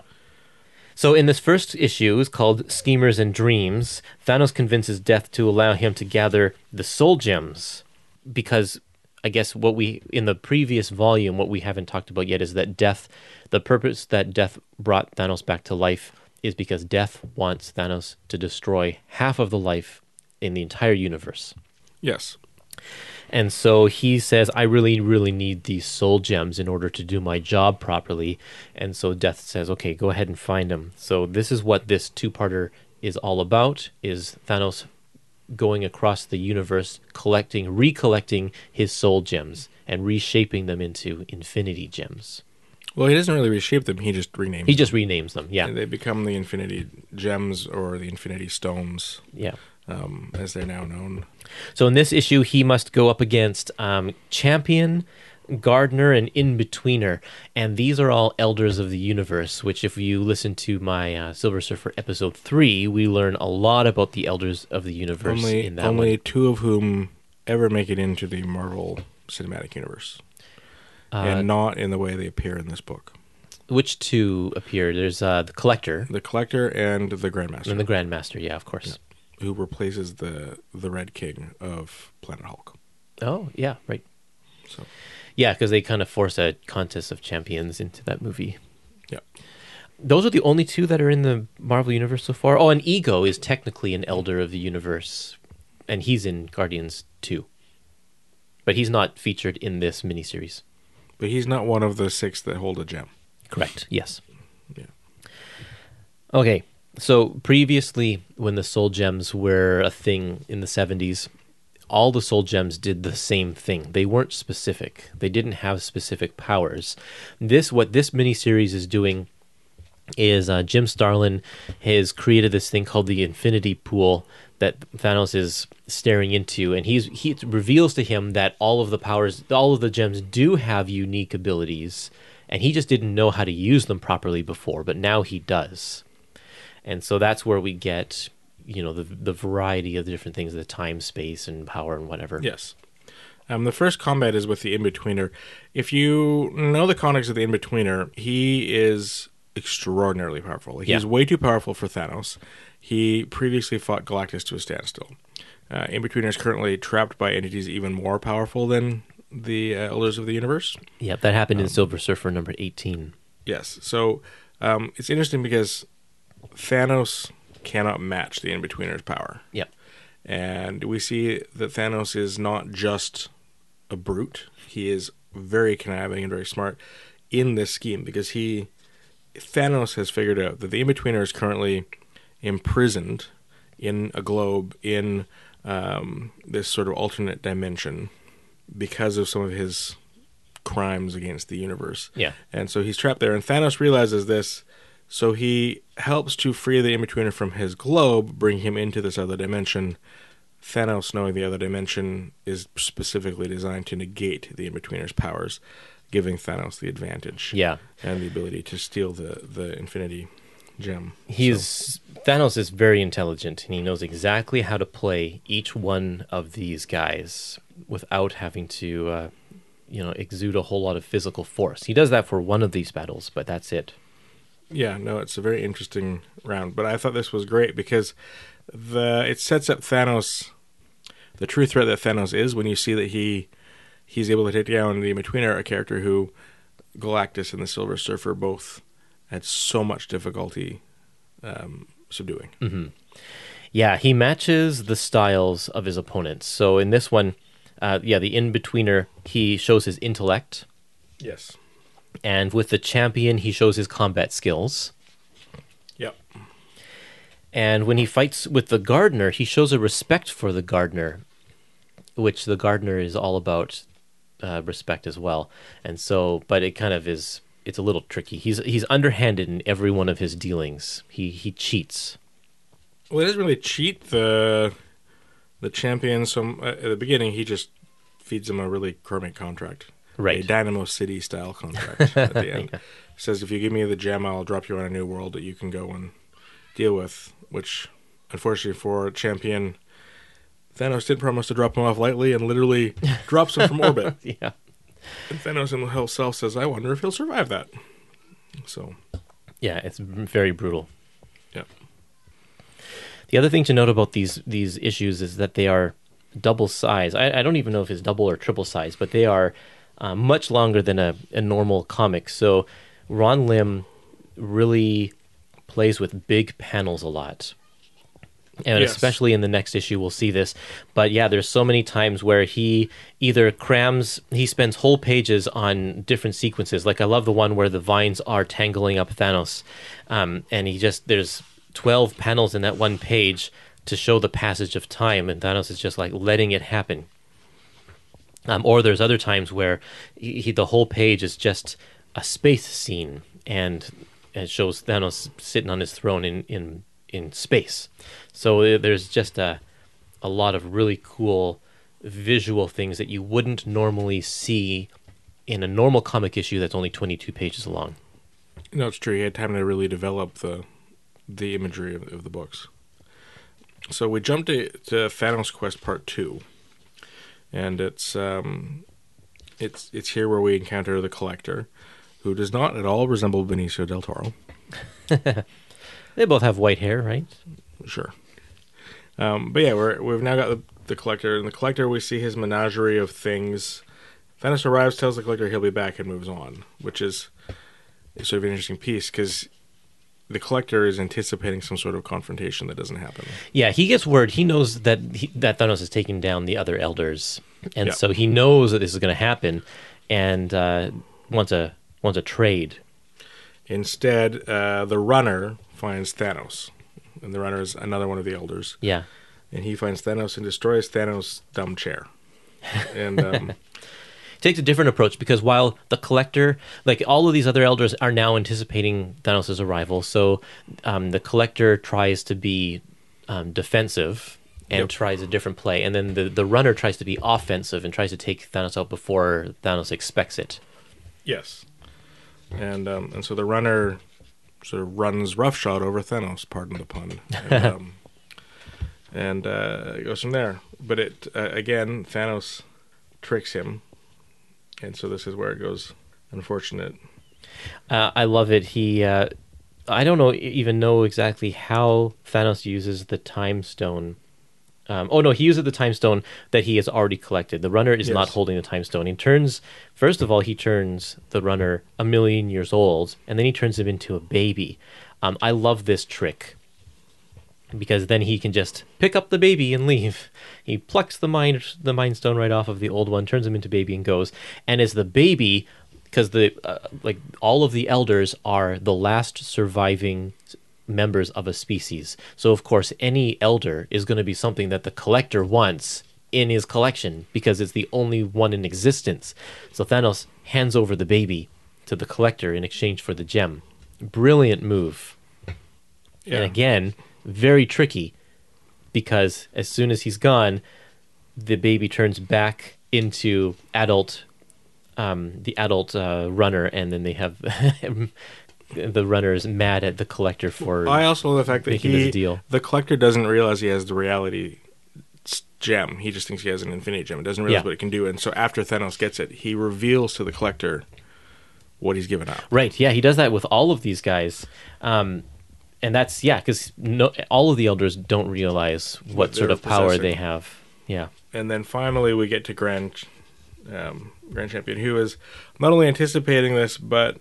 So in this first issue, it's called Schemers and Dreams, Thanos convinces Death to allow him to gather the soul gems because I guess what we in the previous volume what we haven't talked about yet is that Death the purpose that Death brought Thanos back to life is because Death wants Thanos to destroy half of the life in the entire universe. Yes, And so he says, I really, really need these soul gems in order to do my job properly. And so Death says, okay, go ahead and find them. So this is what this two-parter is all about, is Thanos going across the universe, collecting, recollecting his soul gems and reshaping them into infinity gems. well, he doesn't really reshape them; he just renames. Them. He them. just renames them. Yeah. they become the Infinity Gems or the Infinity Stones, Yeah. Um, as they're now known. So in this issue, he must go up against um, Champion, Gardener, and In Betweener, and these are all elders of the universe. Which, if you listen to my uh, Silver Surfer episode three, we learn a lot about the elders of the universe Only, in that only one. two of whom ever make it into the Marvel Cinematic Universe, Uh, and not in the way they appear in this book. which two appear? There's uh, the Collector The Collector and the Grandmaster, and the Grandmaster. Yeah, of course. Who replaces the the Red King of Planet Hulk. Oh, yeah, right. So Yeah, because they kind of force a contest of champions into that movie. yeah, Those are the only two that are in the Marvel universe so far. Oh, and Ego is technically an elder of the universe, and he's in Guardians 2. But he's not featured in this miniseries. but he's not one of the six that hold a gem. Correct. Yes. Yeah. Okay. So previously, when the soul gems were a thing in the 70s, all the soul gems did the same thing. They weren't specific. They didn't have specific powers. This what this miniseries is doing is uh, Jim Starlin has created this thing called the Infinity Pool that Thanos is staring into, and he's he reveals to him that all of the powers, all of the gems do have unique abilities, and he just didn't know how to use them properly before, but now he does, and so that's where we get you know the the variety of the different things, the time, space, and power, and whatever. Yes. Um, the first combat is with the In Betweener. If you know the context of the In Betweener, he is extraordinarily powerful. Like, Yeah. He's way too powerful for Thanos. He previously fought Galactus to a standstill. Uh, In Betweener is currently trapped by entities even more powerful than the uh, Elders of the Universe. Yep, that happened in Silver Surfer number 18. Yes. So um, it's interesting because Thanos cannot match the In-Betweener's power. Yep. And we see that Thanos is not just a brute. He is very conniving and very smart in this scheme because he Thanos has figured out that the In-Betweener is currently imprisoned in a globe in um, this sort of alternate dimension because of some of his crimes against the universe. Yeah. And so he's trapped there, and Thanos realizes this, so he helps to free the In-Betweener from his globe, bring him into this other dimension. Thanos, knowing the other dimension, is specifically designed to negate the In-Betweener's powers, giving Thanos the advantage. Yeah. And the ability to steal the, the Infinity Gem. He's Thanos is very intelligent and he knows exactly how to play each one of these guys without having to uh, you know exude a whole lot of physical force. He does that for one of these battles, but that's it. Yeah, no, it's a very interesting round. But I thought this was great because the it sets up Thanos, the true threat that Thanos is when you see that he he's able to take down the Betweener, a character who Galactus and the Silver Surfer both had so much difficulty um, subduing. Yeah, he matches the styles of his opponents. So in this one, uh, yeah, the in-betweener, he shows his intellect, Yes. And with the champion, he shows his combat skills. Yep. And when he fights with the gardener, he shows a respect for the gardener, which the gardener is all about uh, respect as well. And so, but it kind of is. It's a little tricky. He's he's underhanded in every one of his dealings. He he cheats. Well, it doesn't really cheat the the champion. So uh, at the beginning, he just feeds him a really crummy contract, Right. A Dynamo City style contract at the end. Says if you give me the gem, I'll drop you on a new world that you can go and deal with. Which, unfortunately for champion, Thanos did promise to drop him off lightly and literally drops him from orbit. Yeah. And Thanos himself says, "I wonder if he'll survive that." So, Yeah, it's very brutal. yeah. The other thing to note about these these issues is that they are double size. I, I don't even know if it's double or triple size, but they are uh, much longer than a, a normal comic. So Ron Lim really plays with big panels a lot. And Yes. especially in the next issue, we'll see this. But yeah, there's so many times where he either crams, he spends whole pages on different sequences. Like I love the one where the vines are tangling up Thanos, um, and he just there's 12 panels in that one page to show the passage of time, and Thanos is just like letting it happen. Um, or there's other times where he, he, the whole page is just a space scene, and it shows Thanos sitting on his throne in in in space. So uh, there's just a a lot of really cool visual things that you wouldn't normally see in a normal comic issue that's only 22 pages long. No, it's true. He had time to really develop the the imagery of, of the books. So we jumped to, to Thanos Quest Part Two, and it's um, it's it's here where we encounter the Collector, who does not at all resemble Benicio del Toro. They both have white hair, right? Sure. Um, but yeah, we're, we've now got the, the collector. And the collector, we see his menagerie of things. Thanos arrives, tells the collector he'll be back, and moves on, which is sort of an interesting piece because the collector is anticipating some sort of confrontation that doesn't happen. Yeah, he gets word. He knows that he, that Thanos is taking down the other elders, and Yeah. so he knows that this is going to happen, and uh, wants a wants a trade. Instead, uh, the runner finds Thanos, and the runner is another one of the elders, Yeah, and he finds Thanos and destroys Thanos' dumb chair. And um, takes a different approach because while the collector, like all of these other elders, are now anticipating Thanos' arrival, so um, the collector tries to be um, defensive and Yep. tries a different play, and then the the runner tries to be offensive and tries to take Thanos out before Thanos expects it. Yes, and um, and so the runner sort of runs roughshod over Thanos. Pardon the pun. And, um, and uh, it goes from there. But it uh, again, Thanos tricks him, and so this is where it goes unfortunate. Uh, I love it. He uh, I don't know even know exactly how Thanos uses the time stone. Um, oh no, he uses the time stone that he has already collected. The runner is not holding the time stone. He turns first of all, he turns the runner a million years old, and then he turns him into a baby. Um, I love this trick because then he can just pick up the baby and leave. He plucks the mind the mind stone right off of the old one, turns him into baby, and goes. And as the baby, because the uh, like all of the elders are the last surviving members of a species. So of course, any elder is going to be something that the collector wants in his collection because it's the only one in existence. So Thanos hands over the baby to the collector in exchange for the gem. Brilliant move. Yeah. And again, very tricky because as soon as he's gone, the baby turns back into adult, um, the adult uh, runner, and then they have the runner is mad at the collector for. I also love the fact that he, deal. the collector doesn't realize he has the reality gem. He just thinks he has an infinity gem. It doesn't realize Yeah. what it can do. And so after Thanos gets it, he reveals to the collector what he's given up. Right. Yeah, he does that with all of these guys. Um, and that's yeah, because no, all of the elders don't realize what, What sort they're of power possessing. they have. Yeah. And then finally, we get to Grand um, Grand Champion, who is not only anticipating this, but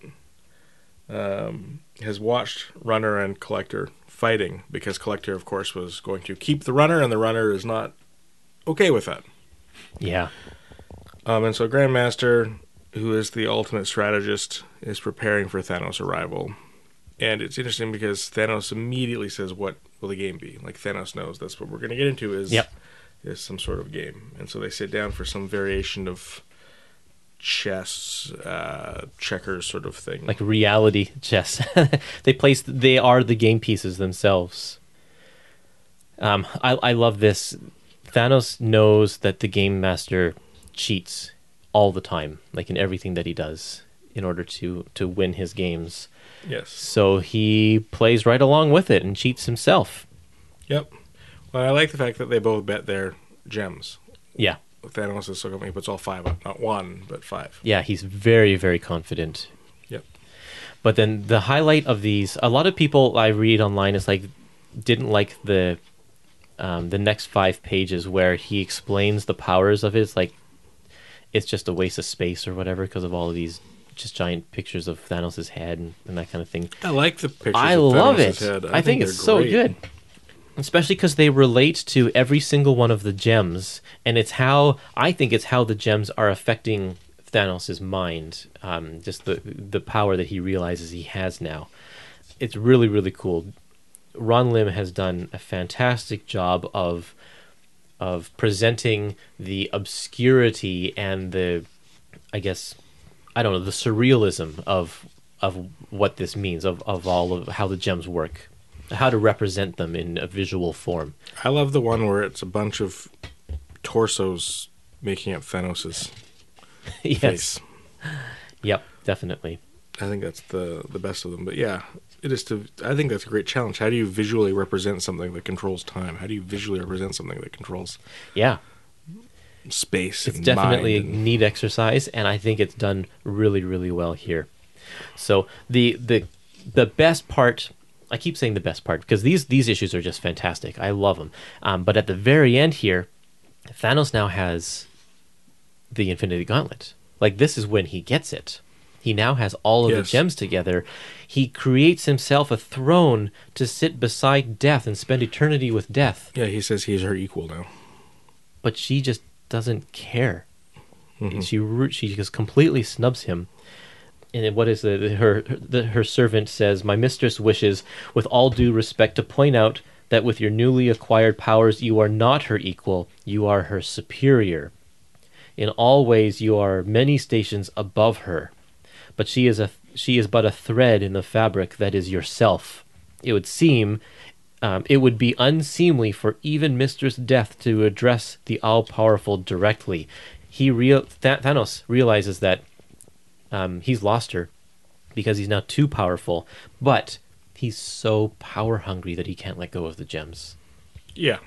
um, has watched Runner and Collector fighting because Collector, of course, was going to keep the Runner, and the Runner is not okay with that. Yeah. Um, and so Grandmaster, who is the ultimate strategist, is preparing for Thanos' arrival. And it's interesting because Thanos immediately says, "What will the game be?" Like Thanos knows that's what we're going to get into is Yep. is some sort of game. And so they sit down for some variation of chess, uh, checkers sort of thing. like reality chess. they place they are the game pieces themselves. Um, I I love this. Thanos knows that the game master cheats all the time, like in everything that he does, in order to to win his games. Yes. So he plays right along with it and cheats himself. Yep. Well, I like the fact that they both bet their gems. Yeah, Thanos is so come he puts all five up, not one, but five. yeah, he's very very confident. Yep. But then the highlight of these, a lot of people I read online is like didn't like the um, the next five pages where he explains the powers of his like it's just a waste of space or whatever because of all of these just giant pictures of Thanos' head and, and that kind of thing. I like the pictures. I of love Thanos' it. Head. I, think, it's so great. good. Especially because they relate to every single one of the gems, and it's how I think it's how the gems are affecting Thanos' mind. Um, just the the power that he realizes he has now. It's really really cool. Ron Lim has done a fantastic job of of presenting the obscurity and the I guess I don't know the surrealism of of what this means of of all of how the gems work, how to represent them in a visual form. I love the one where it's a bunch of torsos making up Thanos' yes. face. Yep. Definitely. I think that's the the best of them. But yeah, it is to. I think that's a great challenge. How do you visually represent something that controls time? How do you visually represent something that controls Yeah. Space? It's and definitely a neat exercise, and I think it's done really, really well here. So the the the best part, I keep saying the best part because these these issues are just fantastic. I love them. Um, but at the very end here, Thanos now has the Infinity Gauntlet. Like this is when he gets it. He now has all of Yes. the gems together. He creates himself a throne to sit beside death and spend eternity with death. Yeah, he says he's her equal now. But she just doesn't care. Mm-hmm. She ru- she just completely snubs him. And what is it? Her her, the, her servant says, "My mistress wishes, with all due respect, to point out that with your newly acquired powers, you are not her equal. You are her superior. In all ways, you are many stations above her. But she is a she is but a thread in the fabric that is yourself. It would seem." Um, it would be unseemly for even Mistress Death to address the all-powerful directly. He real Th- Thanos realizes that um, he's lost her because he's now too powerful, but he's so power hungry that he can't let go of the gems. Yeah,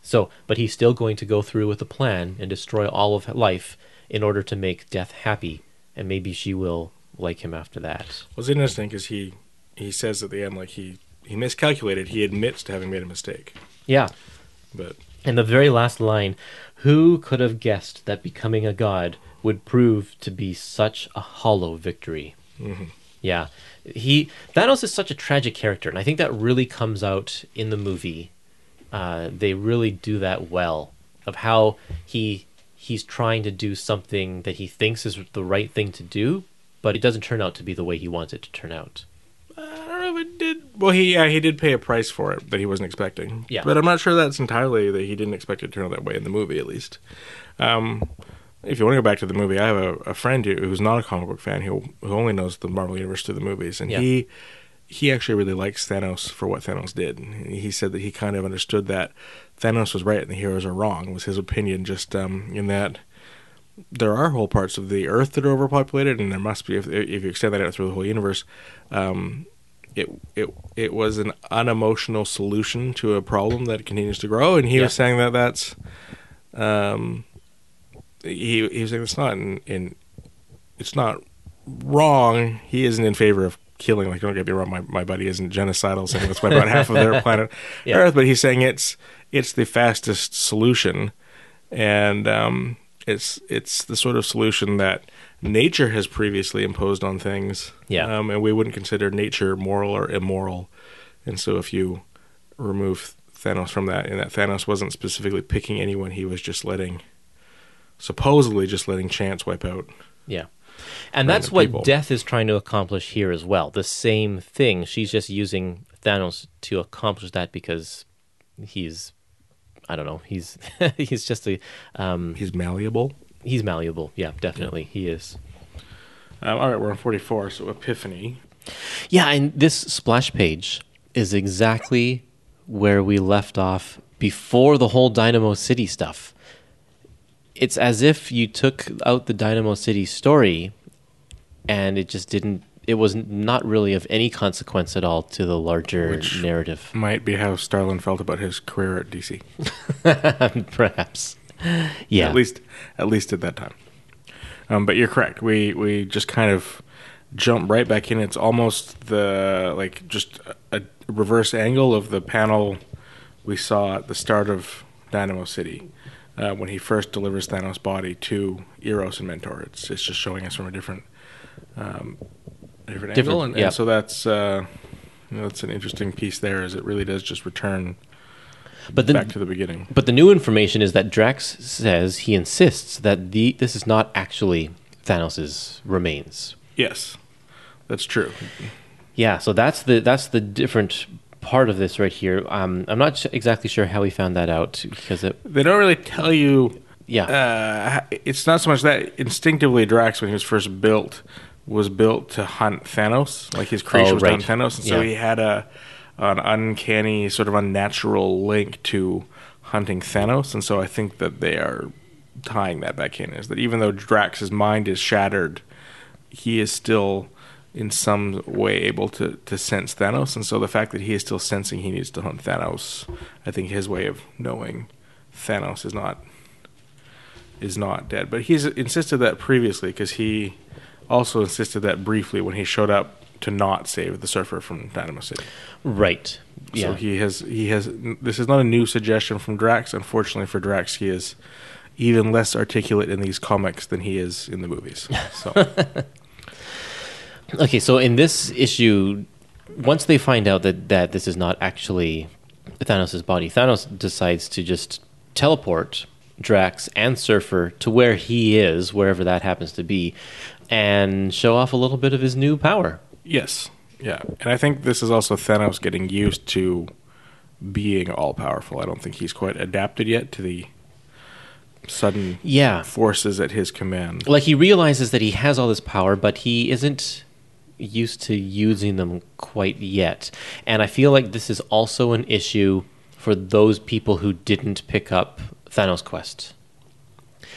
So, but he's still going to go through with the plan and destroy all of life in order to make Death happy, and maybe she will like him after that. well, it's interesting because he he says at the end like he he miscalculated. He admits to having made a mistake, Yeah. but in the very last line Who could have guessed that becoming a god would prove to be such a hollow victory? Yeah. He Thanos is such a tragic character, and I think that really comes out in the movie. Uh, they really do that well of how he he's trying to do something that he thinks is the right thing to do, but it doesn't turn out to be the way he wants it to turn out. I don't know if it did. Well, he yeah, he did pay a price for it that he wasn't expecting. Yeah. but I'm not sure that's entirely that he didn't expect it to turn out that way in the movie, at least. Um, if you want to go back to the movie, I have a, a friend who, who's not a comic book fan who who only knows the Marvel universe through the movies, and Yeah. he he actually really likes Thanos for what Thanos did. He said that he kind of understood that Thanos was right and the heroes are wrong. Was his opinion just um, in that there are whole parts of the Earth that are overpopulated, and there must be if if you extend that out through the whole universe. Um, it it it was an unemotional solution to a problem that continues to grow, and he Yeah. was saying that that's um he he was saying it's not in, in it's not wrong. He isn't in favor of killing. Like don't get me wrong, my my buddy isn't genocidal, saying let's wipe out half of their planet Yeah. Earth, but he's saying it's it's the fastest solution, and um, it's it's the sort of solution that nature has previously imposed on things. Yeah. um, and we wouldn't consider nature moral or immoral, and so if you remove Thanos from that, and that Thanos wasn't specifically picking anyone, he was just letting supposedly just letting chance wipe out. Yeah. And that's what people. Death is trying to accomplish here as well. The same thing. She's just using Thanos to accomplish that because he's I don't know, he's he's just a um He's malleable. He's malleable. Yeah, definitely. He is. Um, all right, we're on forty-four. So Epiphany. Yeah, and this splash page is exactly where we left off before the whole Dynamo City stuff. It's as if you took out the Dynamo City story and it just didn't it was not really of any consequence at all to the larger Which- narrative. Might be how Starlin felt about his career at DC. Perhaps. Yeah. At least, at least at that time. Um, but you're correct. We we just kind of jump right back in. It's almost the like just a, reverse angle of the panel we saw at the start of Dynamo City uh, when he first delivers Thanos' body to Eros and Mentor. It's it's just showing us from a different um, different, Different, angle, and, yeah. and so that's. Uh, you know, that's an interesting piece there, as it really does just return but the, back to the beginning. But the new information is that Drax says he insists that the this is not actually Thanos's remains. Yes, that's true. Yeah, so that's the that's the different part of this right here. Um, I'm not sh- exactly sure how he found that out because it, They don't really tell you. yeah, Uh, it's not so much that instinctively Drax, when he was first built, was built to hunt Thanos. Like his creation Oh, was right. to hunt Thanos, and so Yeah. he had a an uncanny, sort of unnatural link to hunting Thanos. And so I think that they are tying that back in. Is that even though Drax's mind is shattered, he is still in some way able to, to sense Thanos. And so the fact that he is still sensing he needs to hunt Thanos, I think his way of knowing Thanos is not is not dead. But he's insisted that previously because he also insisted that briefly when he showed up to not save the surfer from Dynamo City. right. Yeah, So he has he has this is not a new suggestion from Drax. Unfortunately for Drax, he is even less articulate in these comics than he is in the movies. So Okay, so in this issue, once they find out that, that this is not actually Thanos' body, Thanos decides to just teleport Drax and Surfer to where he is, wherever that happens to be, and show off a little bit of his new power. Yes, yeah, and I think this is also Thanos getting used to being all powerful. I don't think he's quite adapted yet to the sudden Yeah. forces at his command. Like he realizes that he has all this power, but he isn't used to using them quite yet. And I feel like this is also an issue for those people who didn't pick up Thanos Quest.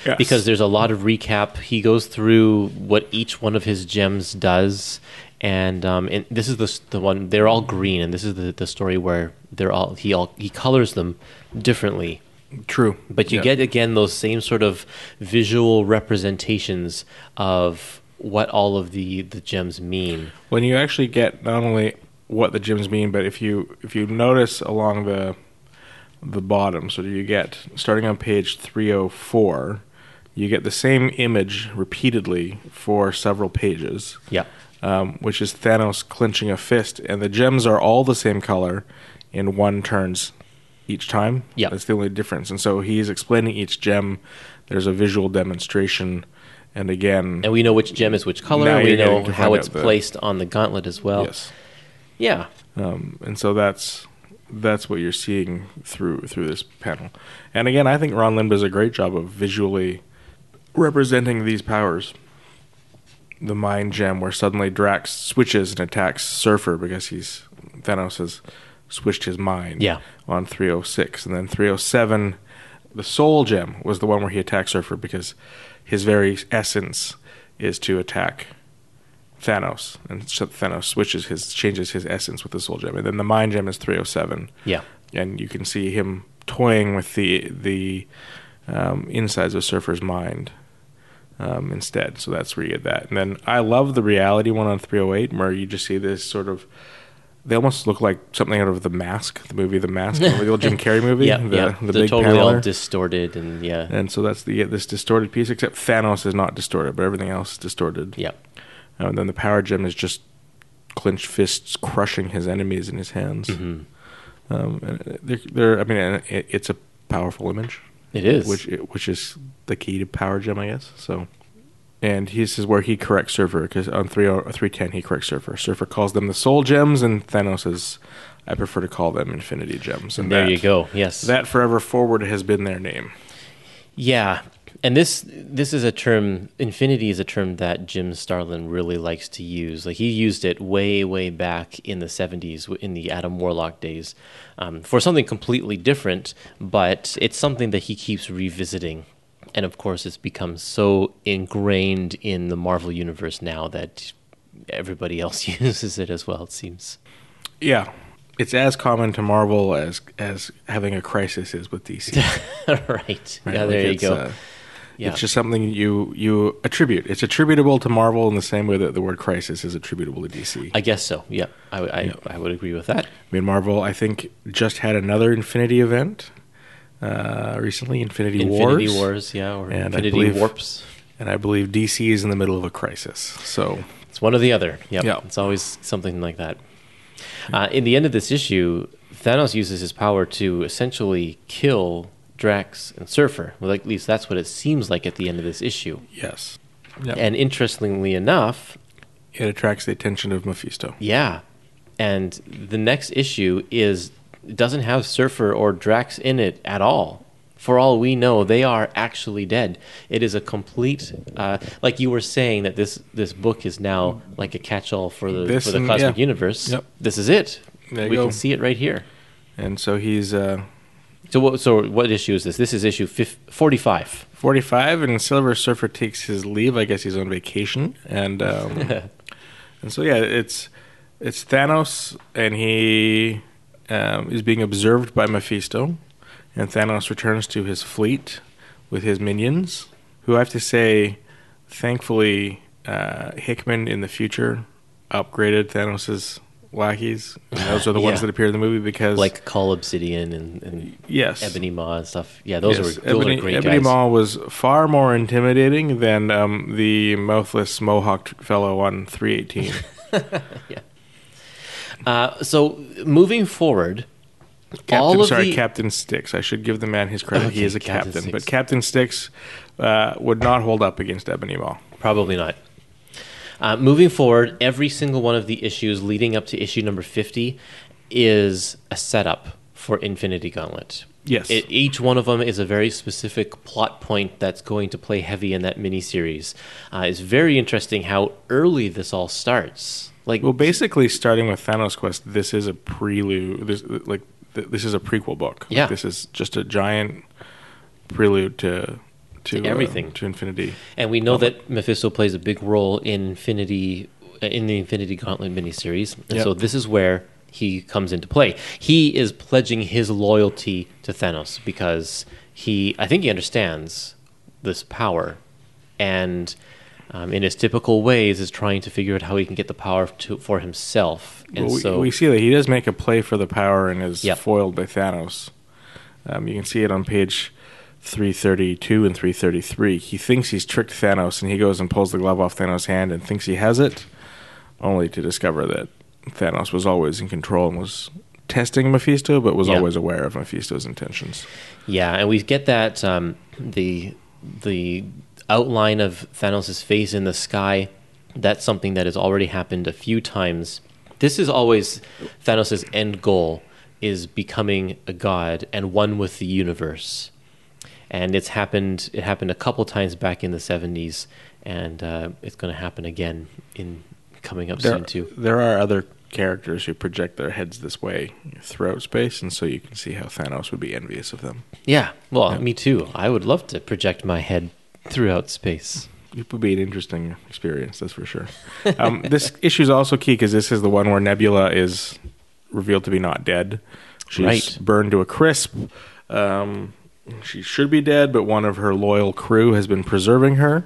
Yes. because there's a lot of recap. He goes through what each one of his gems does, and um, and this is the the one they're all green, and this is the, the story where they're all he all he colors them differently. true, But you Yeah. get again those same sort of visual representations of what all of the the gems mean. when you actually get not only what the gems mean, but if you if you notice along the the bottom, so you get starting on page 304, you get the same image repeatedly for several pages. Yeah. Um, which is Thanos clenching a fist, and the gems are all the same color in one turns each time. Yeah. That's the only difference. And so he's explaining each gem. There's a visual demonstration. And again, And we know which gem is which color. Now We know how it's the- placed on the gauntlet as well. yes. Yeah. Um, and so that's that's what you're seeing through through this panel. And again, I think Ron Lim does a great job of visually representing these powers. The mind gem, where suddenly Drax switches and attacks Surfer because he's Thanos has switched his mind. Yeah. On 306, and then 307, the Soul gem was the one where he attacks Surfer because his very essence is to attack Thanos, and so Thanos switches his changes his essence with the Soul Gem, and then the Mind Gem is 307, Yeah. and you can see him toying with the the um, insides of Surfer's mind um, instead. So that's where you get that. And then I love the reality one on 308, where you just see this sort of. They almost look like something out of The Mask, the movie The Mask, the old Jim Carrey movie. Yeah. the, yeah. the big totally all distorted and yeah. and so that's the you this distorted piece, except Thanos is not distorted, but everything else is distorted. yeah. Uh, and then the power gem is just clenched fists crushing his enemies in his hands. Mhm. Um, and they're, they're, I mean, it, it's a powerful image, It is. which which is the key to power gem, I guess. So, and this is where he corrects Surfer because on 30 310 he corrects Surfer. Surfer calls them the Soul Gems, and Thanos says, "I prefer to call them Infinity Gems." And there that, you go. Yes. That forever forward has been their name. Yeah, and this this is a term. Infinity is a term that Jim Starlin really likes to use. Like he used it way way back in the '70s in the Adam Warlock days um, for something completely different, but it's something that he keeps revisiting. And of course, it's become so ingrained in the Marvel universe now that everybody else uses it as well. It seems. Yeah, it's as common to Marvel as as having a crisis is with DC. right. right? Yeah. Like There you go. uh, yeah. It's just something you you attribute. It's attributable to Marvel in the same way that the word crisis is attributable to DC. I, guess so. Yeah. I, I, I would agree with that. I mean, Marvel, I think, just had another Infinity event uh, recently, Infinity, Infinity Wars. Wars, yeah, or And Infinity believe- Warps. And I believe DC is in the middle of a crisis. So, It's one or the other. Yep. Yeah. It's always something like that. Uh, in the end of this issue, Thanos uses his power to essentially kill Drax and Surfer. Well, at least that's what it seems like at the end of this issue. yes. Yep. And interestingly enough, it attracts the attention of Mephisto. yeah. And the next issue is doesn't have Surfer or Drax in it at all. For all we know, they are actually dead. It is a complete, uh, like you were saying that this this book is now like a catch-all for the This for the and- cosmic yeah. universe. Yep. This is it. There you we can see it right here. And so he's uh, So what? So what issue is this? This is issue fif- forty-five. 45 and Silver Surfer takes his leave. I guess he's on vacation. And um, and so yeah, it's it's Thanos and he um, is being observed by Mephisto. And Thanos returns to his fleet with his minions, who I have to say, thankfully, uh, Hickman in the future upgraded Thanos's lackeys. And those are the ones Yeah. that appear in the movie because like Cull Obsidian and, and yes, Ebony Maw and stuff. Yeah, those Yes, are those Ebony, are great Ebony guys. Maw was far more intimidating than um, the mouthless mohawked fellow on 318. Uh, so moving forward, Captain, all of sorry, the Captain Sticks. I should give the man his credit. he is a Captain captain, but Captain Sticks uh, would not hold up against Ebony Maw. Probably not. Uh, moving forward, every single one of the issues leading up to issue number 50 is a setup for Infinity Gauntlet. Yes. It, each one of them is a very specific plot point that's going to play heavy in that miniseries. Uh, it's very interesting how early this all starts. Like, Well, basically, starting with Thanos Quest, this is a prelude. This like th- this is a prequel book. Like, Yeah. this is just a giant prelude to to, To uh, everything. to infinity. and we know that Mephisto plays a big role in Infinity uh, in the Infinity Gauntlet miniseries, and Yep. so this is where he comes into play. He is pledging his loyalty to Thanos because he, I think, he understands this power, and um, in his typical ways, is trying to figure out how he can get the power to, for himself. And Well, we, so, we see that he does make a play for the power and is Yep. foiled by Thanos. Um, you can see it on page 332 and 333. He thinks he's tricked Thanos, and he goes and pulls the glove off Thanos' hand and thinks he has it, only to discover that Thanos was always in control and was testing Mephisto, but was Yeah. always aware of Mephisto's intentions. yeah, and we get that um, the the outline of Thanos' face in the sky. That's something that has already happened a few times. This is always Thanos' end goal is becoming a god and one with the universe. And it's happened. It happened a couple times back in the '70s, and uh, it's going to happen again in coming up There, soon too. there are other characters who project their heads this way throughout space, and so you can see how Thanos would be envious of them. Yeah, well, Yeah. me too. I would love to project my head throughout space. It would be an interesting experience, that's for sure. Um, this issue is also key because this is the one where Nebula is revealed to be not dead. She's Right. burned to a crisp. Um, she should be dead, but one of her loyal crew has been preserving her.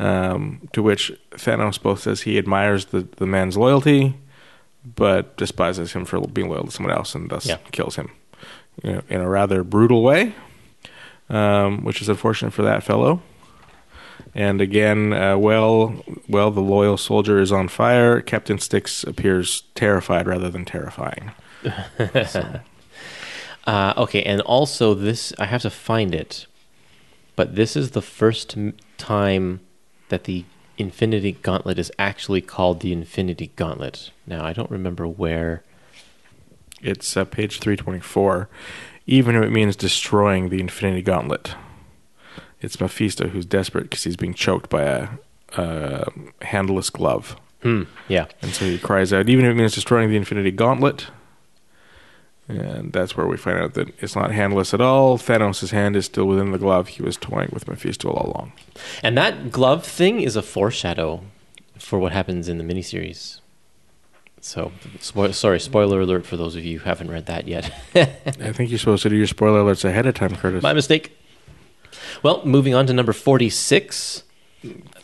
Um, to which Thanos both says he admires the, the man's loyalty, but despises him for being loyal to someone else, and thus Yeah. kills him you know, in a rather brutal way, um, which is unfortunate for that fellow. And again, uh, well, well, the loyal soldier is on fire. Captain Sticks appears terrified rather than terrifying. Uh, okay, and also this, I have to find it, but this is the first time that the Infinity Gauntlet is actually called the Infinity Gauntlet. Now, I don't remember where. It's uh, page three twenty four. Even if it means destroying the Infinity Gauntlet, it's Mephisto who's desperate because he's being choked by a, a handless glove, Hmm, yeah. and so he cries out. Even if it means destroying the Infinity Gauntlet. And that's where we find out that it's not handless at all. Thanos' hand is still within the glove. He was toying with Mephisto all along. And that glove thing is a foreshadow for what happens in the miniseries. So, spo- sorry, spoiler alert for those of you who haven't read that yet. I think you're supposed to do your spoiler alerts ahead of time, Kurtis. My mistake. Well, moving on to number 46.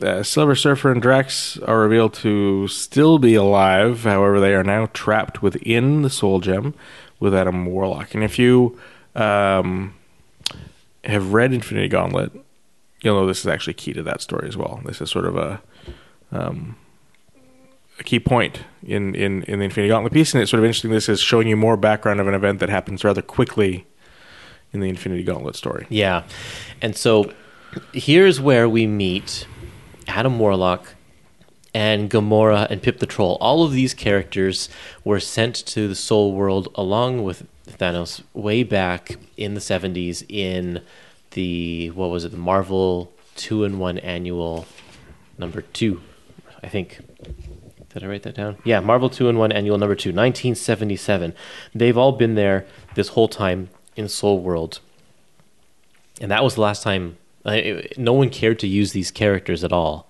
uh, Silver Surfer and Drax are revealed to still be alive. However, they are now trapped within the Soul Gem with Adam Warlock. And if you um, have read Infinity Gauntlet, you'll know this is actually key to that story as well. This is sort of a um, a key point in, in, in the Infinity Gauntlet piece, and it's sort of interesting. This is showing you more background of an event that happens rather quickly in the Infinity Gauntlet story. Yeah. And so here's where we meet Adam Warlock and Gamora and Pip the Troll. All of these characters were sent to the Soul World along with Thanos way back in the 70s in the, what was it, the Marvel 2 in 1 annual number 2, I think. Did I write that down? Yeah, Marvel 2 in 1 annual number 2, 1977. They've all been there this whole time in Soul World. And that was the last time I, no one cared to use these characters at all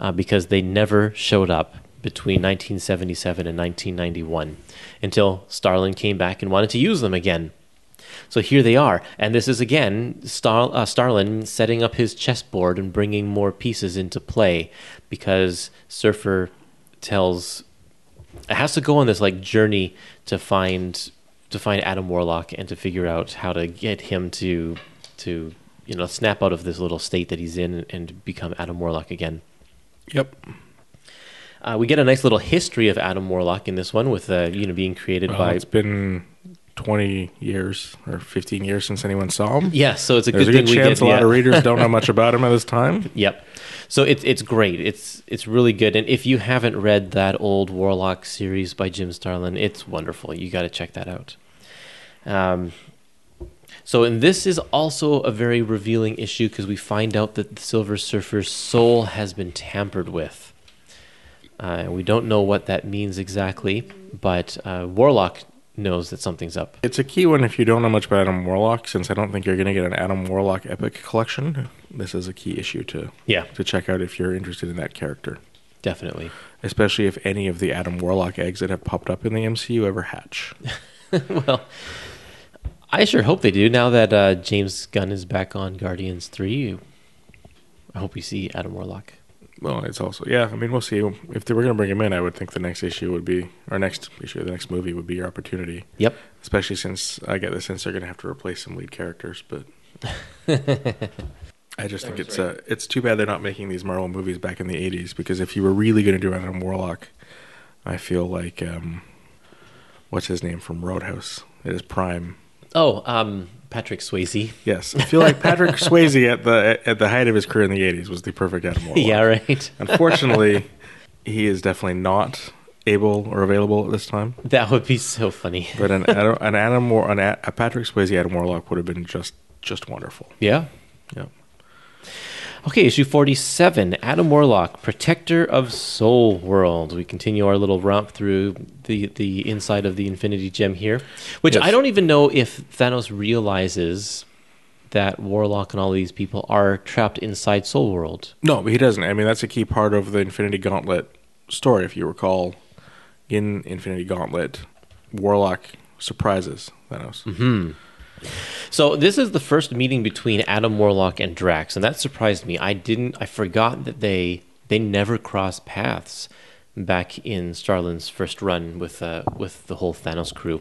uh, because they never showed up between 1977 and 1991 until Starlin came back and wanted to use them again. So here they are, and this is again Star, uh, Starlin setting up his chessboard and bringing more pieces into play because Surfer tells it has to go on this like journey to find to find Adam Warlock and to figure out how to get him to to you know snap out of this little state that he's in and become Adam Warlock again. Yep. Uh, we get a nice little history of Adam Warlock in this one with uh, you know being created Well, by it's been 20 years or 15 years since anyone saw him. yeah. So it's a There's good a thing good chance a lot yeah. of readers don't know much about him at this time. Yep. So it's it's great. It's it's really good. And if you haven't read that old Warlock series by Jim Starlin, it's wonderful. You got to check that out. Um, so and this is also a very revealing issue because we find out that the Silver Surfer's soul has been tampered with. Uh, we don't know what that means exactly, but uh, Warlock knows that something's up. It's a key one if you don't know much about Adam Warlock, since I don't think you're going to get an Adam Warlock epic collection. This is a key issue to Yeah, to check out if you're interested in that character, definitely. especially if any of the Adam Warlock eggs that have popped up in the MCU ever hatch. well, I sure hope they do. Now that uh, James Gunn is back on Guardians Three, I hope we see Adam Warlock. Well, it's also yeah. I mean, we'll see. If they were going to bring him in, I would think the next issue would be, or next issue, the next movie would be your opportunity. Yep. Especially since I get the sense they're going to have to replace some lead characters. But I just think it's uh, it's too bad they're not making these Marvel movies back in the '80s. Because if you were really going to do Adam Warlock, I feel like um, what's his name from Roadhouse? It is Prime. Oh, um, Patrick Swayze. Yes, I feel like Patrick Swayze at the at the height of his career in the '80s was the perfect Adam Warlock. Yeah, right. Unfortunately, he is definitely not able or available at this time. That would be so funny. But an Adam, an Adam War, an a, Patrick Swayze Adam Warlock would have been just just wonderful. Yeah. Yeah. Okay, issue 47 Adam Warlock, Protector of Soul World. We continue our little romp through the, the inside of the Infinity Gem here, which Yes. I don't even know if Thanos realizes that Warlock and all these people are trapped inside Soul World. No, but he doesn't. I mean, that's a key part of the Infinity Gauntlet story. If you recall, in Infinity Gauntlet, Warlock surprises Thanos. Mm-hmm. So this is the first meeting between Adam Warlock and Drax, and that surprised me. I didn't. I forgot that they they never crossed paths back in Starlin's first run with uh, with the whole Thanos crew.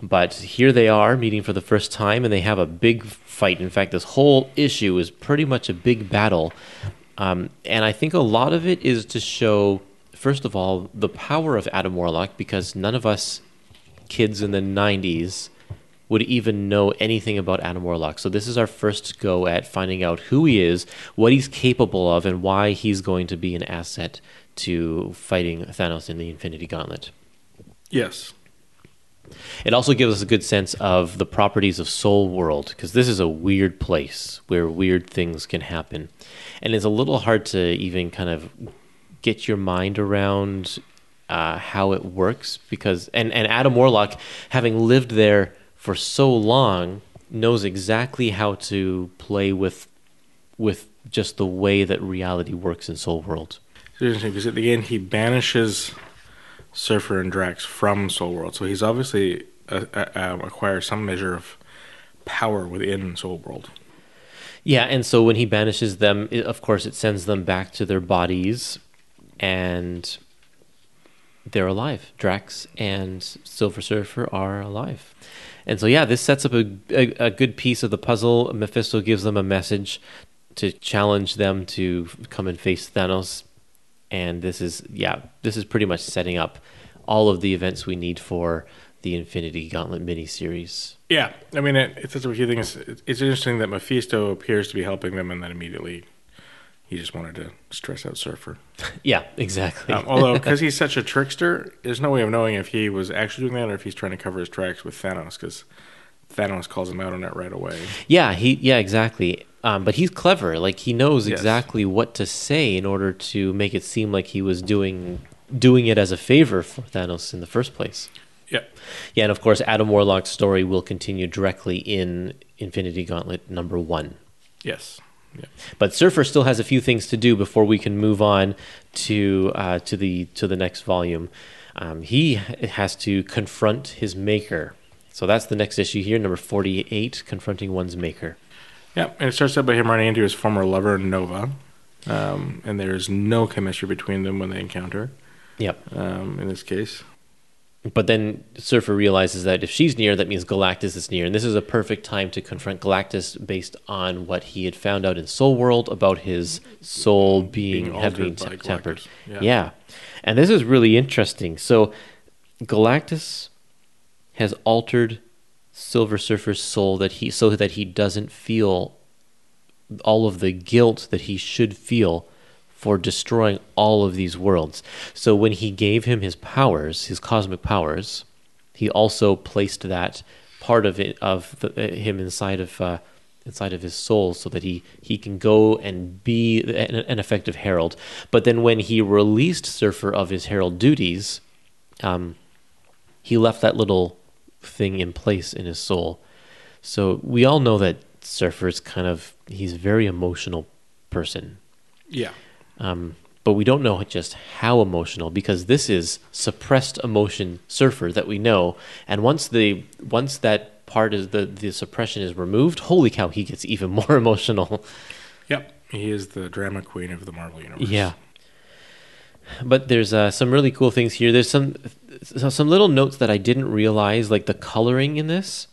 But here they are meeting for the first time, and they have a big fight. In fact, this whole issue is pretty much a big battle, um, and I think a lot of it is to show, first of all, the power of Adam Warlock, because none of us kids in the '90s would even know anything about Adam Warlock. So this is our first go at finding out who he is, what he's capable of, and why he's going to be an asset to fighting Thanos in the Infinity Gauntlet. Yes. It also gives us a good sense of the properties of Soul World, because this is a weird place where weird things can happen. And it's a little hard to even kind of get your mind around uh, how it works, because, and, and Adam Warlock, having lived there for so long, knows exactly how to play with with just the way that reality works in Soul World. It's interesting because at the end he banishes Surfer and Drax from Soul World, so he's obviously uh, uh, um, acquires some measure of power within Soul World. Yeah, and so when he banishes them, it, of course, it sends them back to their bodies, and they're alive. Drax and Silver Surfer are alive. And so, yeah, this sets up a, a, a good piece of the puzzle. Mephisto gives them a message to challenge them to come and face Thanos. And this is, yeah, this is pretty much setting up all of the events we need for the Infinity Gauntlet miniseries. Yeah, I mean, it, it's. It's, it's interesting that Mephisto appears to be helping them, and then immediately he just wanted to stress out Surfer. Yeah, exactly. Um, although, because he's such a trickster, there's no way of knowing if he was actually doing that or if he's trying to cover his tracks with Thanos, because Thanos calls him out on it right away. Yeah, he yeah, exactly. Um, but he's clever. Like he knows Yes. exactly what to say in order to make it seem like he was doing doing it as a favor for Thanos in the first place. Yeah. Yeah, and of course Adam Warlock's story will continue directly in Infinity Gauntlet number 1. Yes. Yeah. But Surfer still has a few things to do before we can move on to uh, to the to the next volume. Um, he has to confront his maker. So that's the next issue here, number forty-eight, confronting one's maker. Yeah, and it starts out by him running into his former lover, Nova. Um, and there's no chemistry between them when they encounter, Yep. um, in this case. But then Surfer realizes that if she's near, that means Galactus is near. And this is a perfect time to confront Galactus based on what he had found out in Soul World about his soul being, Being having tempered. Yeah. Yeah. And this is really interesting. So Galactus has altered Silver Surfer's soul that he so that he doesn't feel all of the guilt that he should feel for destroying all of these worlds. So when he gave him his powers, his cosmic powers, he also placed that part of it of the, uh, him inside of uh, inside of his soul, so that he he can go and be an, an effective herald. But then when he released Surfer of his herald duties, um, he left that little thing in place in his soul. So we all know that Surfer's kind of he's a very emotional person. Yeah. Um, but we don't know just how emotional because this is suppressed emotion surfer that we know and once the once that part is the the suppression is removed holy cow he gets even more emotional Yep. He is the drama queen of the Marvel universe. Yeah. But there's uh, some really cool things here. There's some some little notes that I didn't realize, like the coloring in this.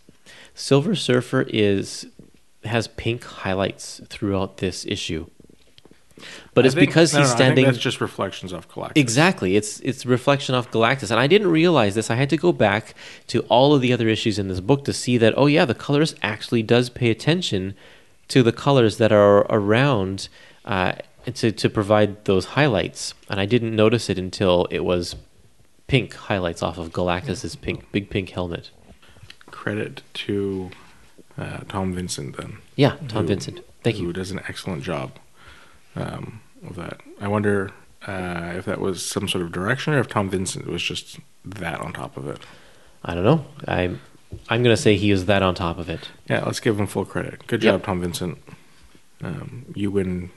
Silver Surfer is has pink highlights throughout this issue, but I it's think- because no, he's no, standing that's just reflections of Galactus. Exactly. It's it's reflection of Galactus. And I didn't realize this. I had to go back to all of the other issues in this book to see that oh yeah, the colorist actually does pay attention to the colors that are around uh, to to provide those highlights. And I didn't notice it until it was pink highlights off of Galactus's pink big pink helmet. Credit to uh, Tom Vincent then. Yeah, Tom who- Vincent. Thank who you. does an excellent job um, of that. I wonder uh, if that was some sort of direction or if Tom Vincent was just that on top of it. I don't know. I'm I'm gonna say he is that on top of it. Yeah, let's give him full credit. Good Yep. job, Tom Vincent. Um, you win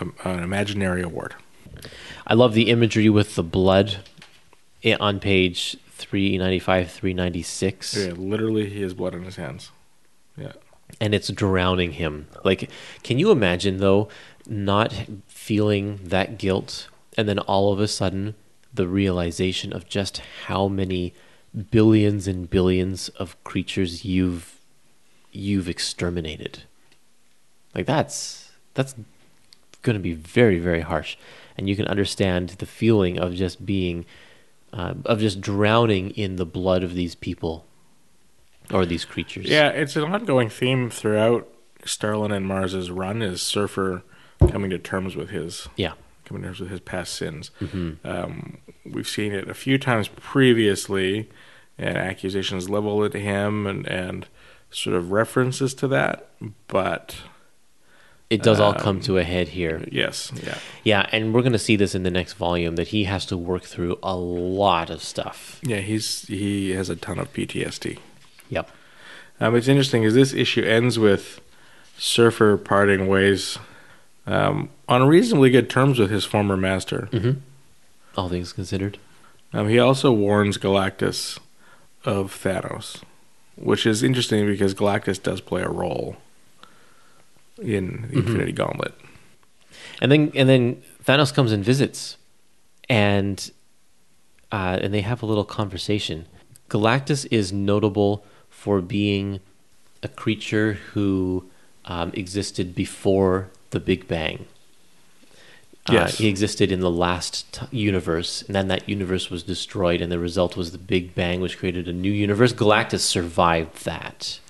um, an imaginary award. I love the imagery with the blood on page 395, 396. Yeah, literally, he has blood on his hands. Yeah. And it's drowning him. Like, can you imagine, though, not feeling that guilt and then all of a sudden the realization of just how many billions and billions of creatures you've you've exterminated. Like that's that's going to be very very harsh. And you can understand the feeling of just being uh, of just drowning in the blood of these people or these creatures. Yeah, it's an ongoing theme throughout Starlin and Marz's run is Surfer coming to terms with his yeah coming to terms with his past sins. Mm-hmm. Um, we've seen it a few times previously, and accusations leveled at him, and and sort of references to that. But it does all come Um, to a head here yes, yeah, yeah and we're going to see this in the next volume that he has to work through a lot of stuff yeah, he's he has a ton of PTSD. yep Um, it's interesting is this issue ends with Surfer parting ways um, on reasonably good terms with his former master. mm-hmm. all things considered Um, he also warns Galactus of Thanos, which is interesting because Galactus does play a role in the Infinity Gauntlet. And then and then Thanos comes and visits, and uh, and they have a little conversation. Galactus is notable for being a creature who um, existed before the Big Bang. Uh, he existed in the last t- universe, and then that universe was destroyed, and the result was the Big Bang, which created a new universe. Galactus survived that.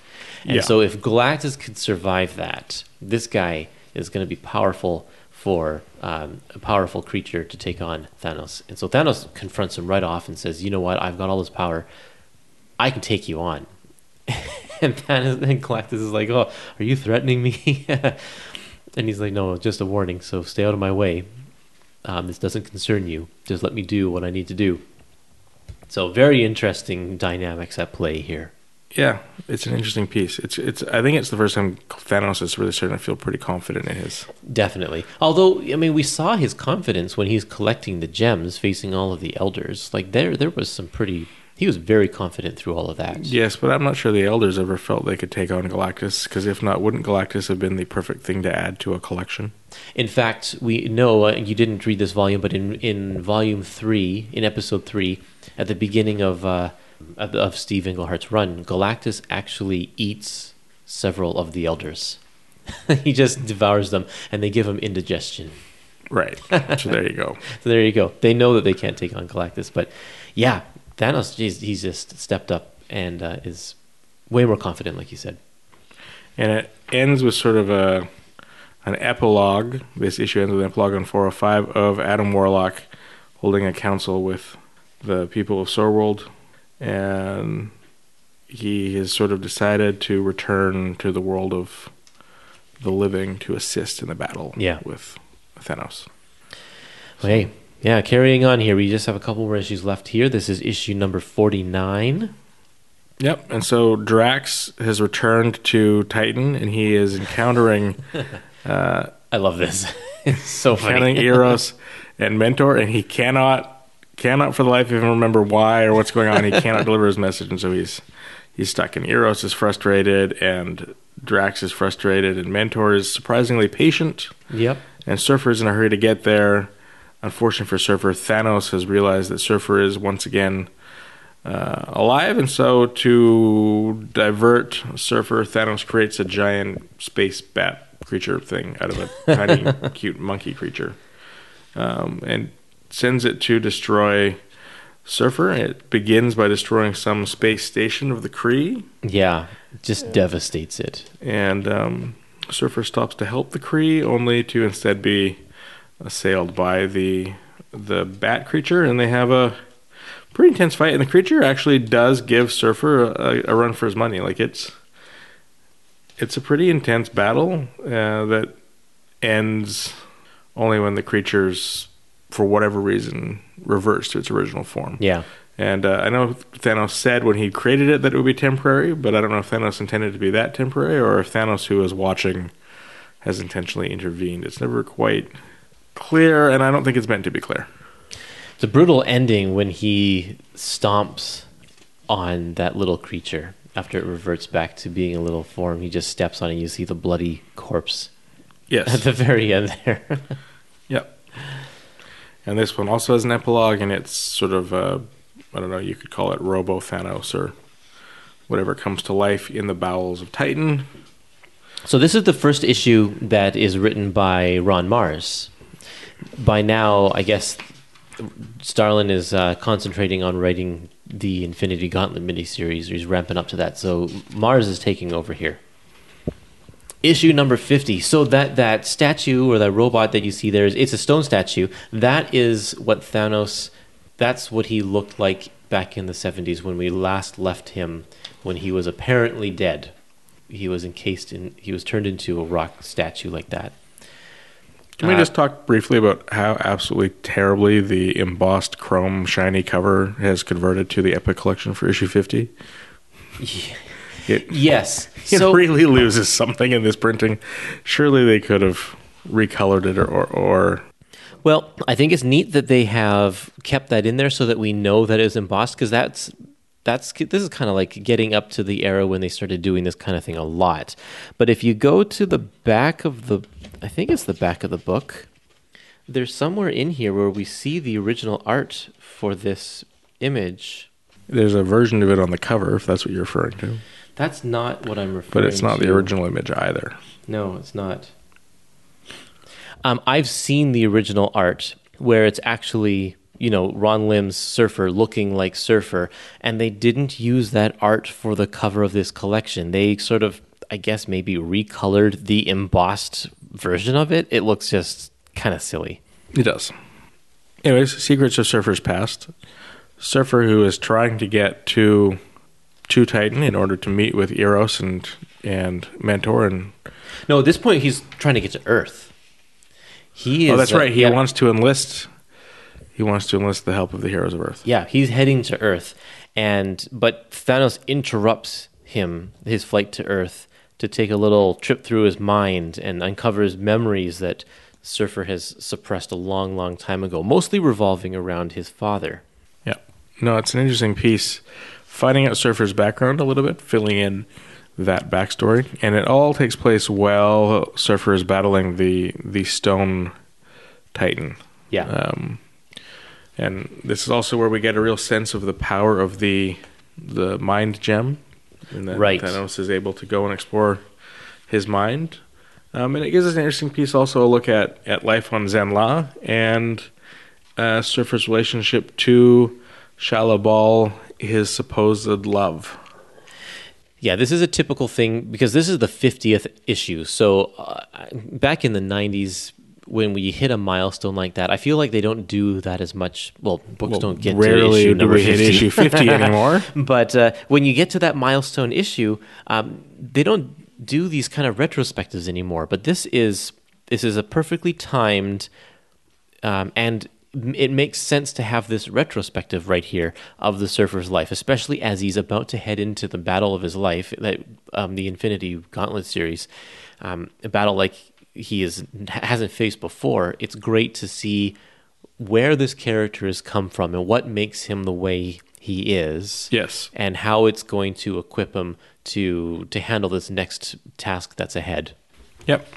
And Yeah. so, if Galactus could survive that, this guy is going to be powerful for um, a powerful creature to take on Thanos. And so, Thanos confronts him right off and says, You know what? I've got all this power. I can take you on. and Thanos and Galactus is like, Oh, are you threatening me? and he's like, No, just a warning. So, stay out of my way. Um, this doesn't concern you. Just let me do what I need to do. So, very interesting dynamics at play here. Yeah, it's an interesting piece. It's it's. I think it's the first time Thanos is really starting to feel pretty confident in his. Definitely. Although, I mean, we saw his confidence when he's collecting the gems, facing all of the elders. Like there, there was some pretty. He was very confident through all of that. Yes, but I'm not sure the elders ever felt they could take on Galactus. Because if not, wouldn't Galactus have been the perfect thing to add to a collection? In fact, we know uh, you didn't read this volume, but in in volume three, in episode three, at the beginning of uh, of, of Steve Englehart's run, Galactus actually eats several of the elders. he just devours them, and they give him indigestion. Right. so there you go. So there you go. They know that they can't take on Galactus, but yeah, Thanos, geez, he's just stepped up and uh, is way more confident, like you said. and it ends with sort of a an epilogue. This issue ends with an epilogue on 405 of Adam Warlock holding a council with the people of Soul World, and he has sort of decided to return to the world of the living to assist in the battle Yeah. with Thanos. Well, hey, yeah, carrying on here. We just have a couple more issues left here. This is issue number 49. Yep, and so Drax has returned to Titan, and he is encountering uh, I love this. it's so funny. Eros and Mentor, and he cannot cannot for the life of him remember why or what's going on. He cannot deliver his message, and so he's he's stuck. And Eros is frustrated, and Drax is frustrated, and Mentor is surprisingly patient. Yep. And Surfer's in a hurry to get there. Unfortunately for Surfer, Thanos has realized that Surfer is once again uh, alive, and so to divert Surfer, Thanos creates a giant space bat creature thing out of a tiny, cute monkey creature, um, and sends it to destroy Surfer. It begins by destroying some space station of the Kree, Yeah. Just devastates it. and um, Surfer stops to help the Kree, only to instead be assailed by the the bat creature, and they have a pretty intense fight. And the creature actually does give Surfer a, a run for his money. Like it's it's a pretty intense battle uh, that ends only when the creature's for whatever reason reverts to its original form. Yeah. And uh, I know Thanos said when he created it that it would be temporary, but I don't know if Thanos intended to be that temporary or if Thanos, who was watching, has intentionally intervened. It's never quite clear, and I don't think it's meant to be clear. It's a brutal ending when he stomps on that little creature after it reverts back to being a little form. He just steps on it. And you see the bloody corpse Yes. at the very end there. yep. And this one also has an epilogue, and it's sort of, uh, I don't know, you could call it Robo Thanos or whatever comes to life in the bowels of Titan. so this is the first issue that is written by Ron Marz. By now, I guess Starlin is uh, concentrating on writing the Infinity Gauntlet miniseries. He's ramping up to that. So Marz is taking over here. Issue number 50. So that, that statue or that robot that you see there, is it's a stone statue. That is what Thanos, that's what he looked like back in the 70s when we last left him, when he was apparently dead. He was encased in, he was turned into a rock statue like that. Can we Uh, just talk briefly about how absolutely terribly the embossed chrome shiny cover has converted to the Epic Collection for issue 50? It, Yes. it So, really loses something in this printing. Surely they could have recolored it or, or, or Well, I think it's neat that they have kept that in there so that we know that it's embossed because that's that's this is kind of like getting up to the era when they started doing this kind of thing a lot. But if you go to the back of the I think it's the back of the book, there's somewhere in here where we see the original art for this image. there's a version of it on the cover, if that's what you're referring to. That's not what I'm referring to. But it's not the original image either. No, it's not. Um, I've seen the original art where it's actually, you know, Ron Lim's Surfer looking like Surfer, and they didn't use that art for the cover of this collection. They sort of, I guess, maybe recolored the embossed version of it. It looks just kind of silly. It does. Anyways, Secrets of Surfer's Past. Surfer who is trying to get to to Titan in order to meet with Eros and and Mentor and No, at this point, he's trying to get to Earth. He is. Oh, that's uh, right. He yeah. wants to enlist he wants to enlist the help of the heroes of Earth. Yeah, he's heading to Earth, and but Thanos interrupts him his flight to Earth to take a little trip through his mind and uncovers memories that Surfer has suppressed a long, long time ago, mostly revolving around his father. Yeah. No, it's an interesting piece. Finding out Surfer's background a little bit, filling in that backstory, and it all takes place while Surfer is battling the the Stone Titan. Yeah, Um, and this is also where we get a real sense of the power of the the mind gem, and that Right. Thanos is able to go and explore his mind. Um, and it gives us an interesting piece, also a look at at life on Zenn-La and uh, Surfer's relationship to Shalla-Bal, his supposed love. yeah. This is a typical thing because this is the fiftieth issue. So uh, back in the '90s. When we hit a milestone like that, I feel like they don't do that as much. Well, books Well, don't get rarely to issue do number we hit 50. issue 50 anymore. But uh, when you get to that milestone issue, um, they don't do these kind of retrospectives anymore. But this is this is a perfectly timed, um, and it makes sense to have this retrospective right here of the surfer's life, especially as he's about to head into the battle of his life, that um, the Infinity Gauntlet series, um, a battle like he is hasn't faced before. It's great to see where this character has come from and what makes him the way he is Yes. and how it's going to equip him to to handle this next task that's ahead. Yep.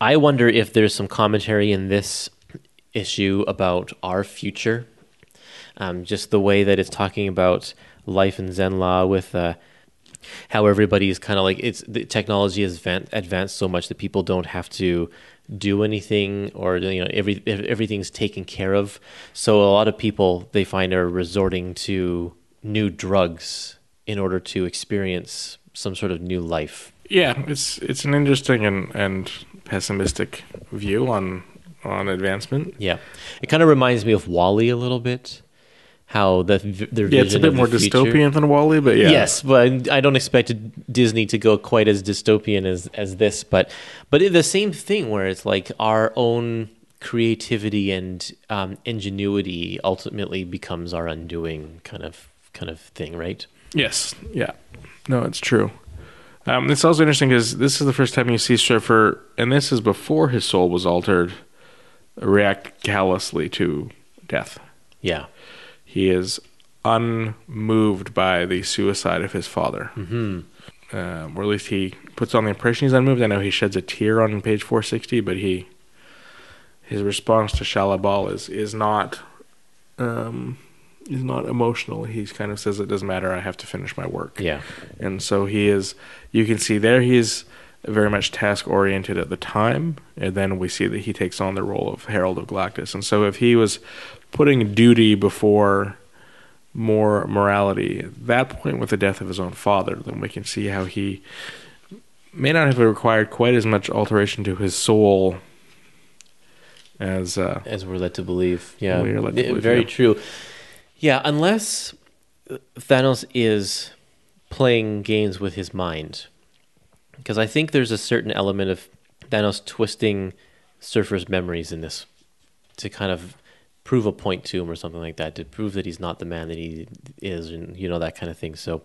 I wonder if there's some commentary in this issue about our future. Um, just the way that it's talking about life in Zenn-La with uh, how everybody's kind of like it's the technology has advanced so much that people don't have to do anything or you know every everything's taken care of. So a lot of people they find are resorting to new drugs in order to experience some sort of new life. Yeah, it's it's an interesting and, and pessimistic view on on advancement. Yeah, it kind of reminds me of WALL-E a little bit. How the their Yeah, it's a bit more dystopian than WALL-E, but yeah. Yes, but I don't expect Disney to go quite as dystopian as as this. But but the same thing where it's like our own creativity and um, ingenuity ultimately becomes our undoing kind of kind of thing, right? Yes. Yeah. No, it's true. Um, it's also interesting because this is the first time you see Surfer, and this is before his soul was altered, react callously to death. Yeah, He is unmoved by the suicide of his father. Mm-hmm. Um, or at least he puts on the impression he's unmoved. I know he sheds a tear on page 460, but he his response to Shalla-Bal is is not um, is not emotional. He kind of says it doesn't matter. I have to finish my work. yeah, And so he is, you can see there he is very much task oriented at the time. And then we see that he takes on the role of Herald of Galactus. And so if he was putting duty before more morality at that point with the death of his own father, then we can see how he may not have required quite as much alteration to his soul as. Uh, as we're led to believe. Yeah, We are led to believe, very yeah. true. Yeah, unless Thanos is playing games with his mind, because I think there's a certain element of Thanos twisting Surfer's memories in this to kind of prove a point to him or something like that, to prove that he's not the man that he is, and you know that kind of thing. So.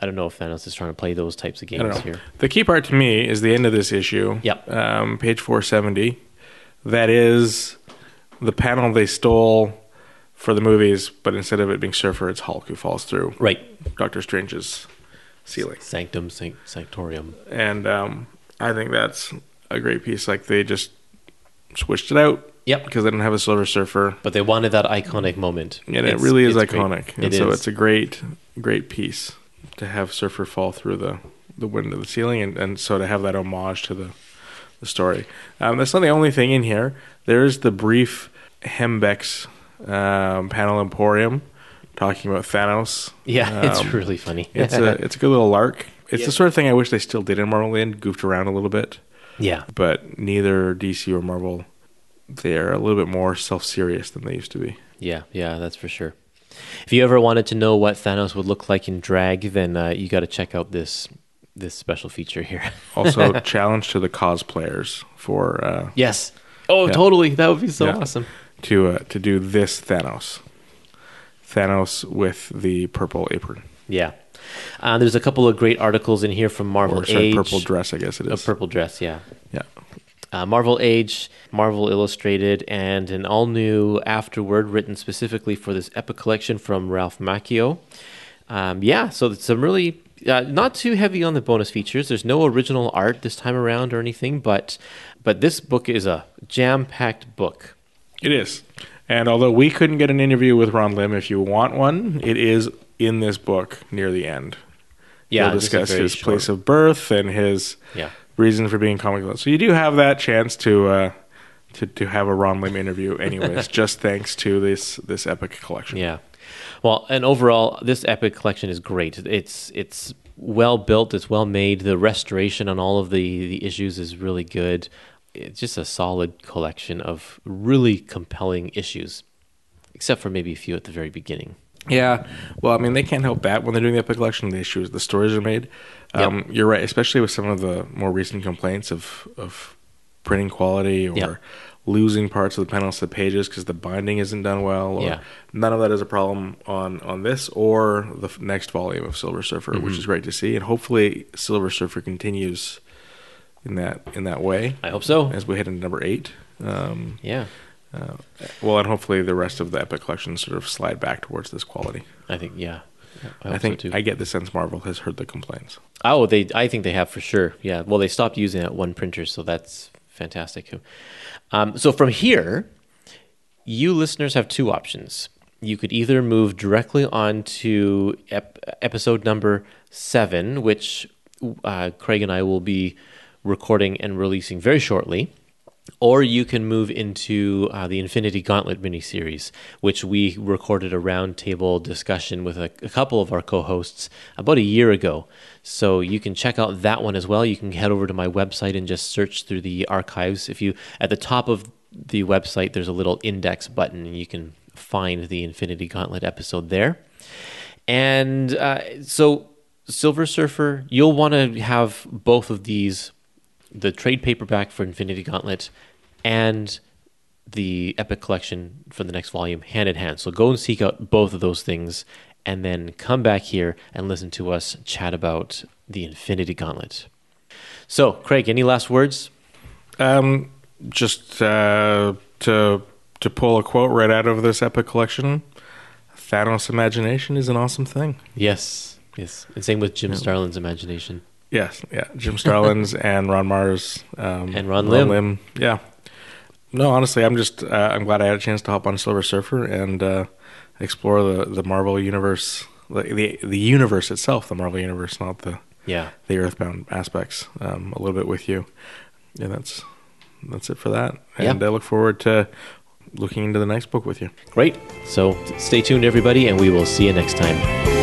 I don't know if Thanos is trying to play those types of games here. The key part to me is the end of this issue. Yep. Um, page 470. That is the panel they stole for the movies, but instead of it being Surfer, it's Hulk who falls through Right. Doctor Strange's ceiling. Sanctum Sanct- Sanctorium. And um, I think that's a great piece. Like they just switched it out Yep. because they didn't have a Silver Surfer. But they wanted that iconic moment. And it really is it's great. iconic. And It so is. it's a great, great piece to have Surfer fall through the, the window of the ceiling and, and so to have that homage to the, the story. Um, that's not the only thing in here. There's the brief Hembeck's um, panel emporium talking about Thanos. Yeah, it's Um, really funny. It's a it's a good little lark. It's Yeah. the sort of thing I wish they still did in Marvel Land, goofed around a little bit. yeah, But neither DC or Marvel, they're a little bit more self serious than they used to be. yeah, yeah. That's for sure. If you ever wanted to know what Thanos would look like in drag, then uh, you got to check out this this special feature here. Also, challenge to the cosplayers for uh, yes. Oh, Yeah. totally. That would be so Yeah. awesome. to uh, to do this Thanos, Thanos with the purple apron Yeah. Uh, there's a couple of great articles in here from Marvel or sorry, Age. purple dress. I guess it is. A purple dress. Yeah. Yeah, uh, Marvel Age, Marvel Illustrated, and an all new afterword written specifically for this Epic collection from Ralph Macchio. Um, yeah, so it's some really uh, not too heavy on the bonus features. There's no original art this time around or anything, but but this book is a jam packed book. it is. And although we couldn't get an interview with Ron Lim, if you want one, it is in this book near the end. Yeah, He'll discuss his short. place of birth and his Yeah, reason for being comic book. So you do have that chance to uh, to to have a Ron Lim interview, anyways. just thanks to this this epic collection. yeah. Well, and overall, this Epic collection is great. It's it's well built. It's well made. The restoration on all of the the issues is really good. It's just a solid collection of really compelling issues, except for maybe a few at the very beginning. Yeah. Well, I mean, they can't help that when they're doing the epic collection. The issues, the stories are made. Um, You're right, especially with some of the more recent complaints of of printing quality or Yep. losing parts of the panels to the pages because the binding isn't done well. Or Yeah. None of that is a problem on on this or the f- next volume of Silver Surfer, Mm-hmm. which is great to see. And hopefully, Silver Surfer continues in that in that way I hope so. as we head into number eight. Um, Yeah, well, and hopefully the rest of the Epic collection sort of slide back towards this quality. I think yeah. I, I, think so too. I get the sense Marvel has heard the complaints. Oh, they. I think they have for sure. Yeah. Well, they stopped using that one printer, so that's fantastic. Um, so from here, you listeners have two options. You could either move directly on to ep- episode number seven, which uh, Craig and I will be recording and releasing very shortly. Or you can move into uh, the Infinity Gauntlet miniseries, which we recorded a roundtable discussion with a, a couple of our co hosts about a year ago. So you can check out that one as well. You can head over to my website and just search through the archives. If you, at the top of the website, there's a little index button, and you can find the Infinity Gauntlet episode there. And uh, so, Silver Surfer, you'll want to have both of these the trade paperback for Infinity Gauntlet and the Epic Collection for the next volume hand in hand. So go and seek out both of those things and then come back here and listen to us chat about the Infinity Gauntlet. So, Craig, any last words? Um, just uh, to to pull a quote right out of this epic collection, Thanos' imagination is an awesome thing. Yes. Yes. And same with Jim Starlin's imagination. Yes, yeah, Jim Starlin's and Ron Marz um, And Ron Lim. Yeah. No, honestly, I'm just uh, I'm glad I had a chance to hop on Silver Surfer and uh, explore the the Marvel universe, the, the the universe itself, the Marvel universe, not the Yeah. the Earthbound aspects, um, a little bit with you. And that's that's it for that. And Yeah. I look forward to looking into the next book with you. Great. So stay tuned, everybody, and we will see you next time.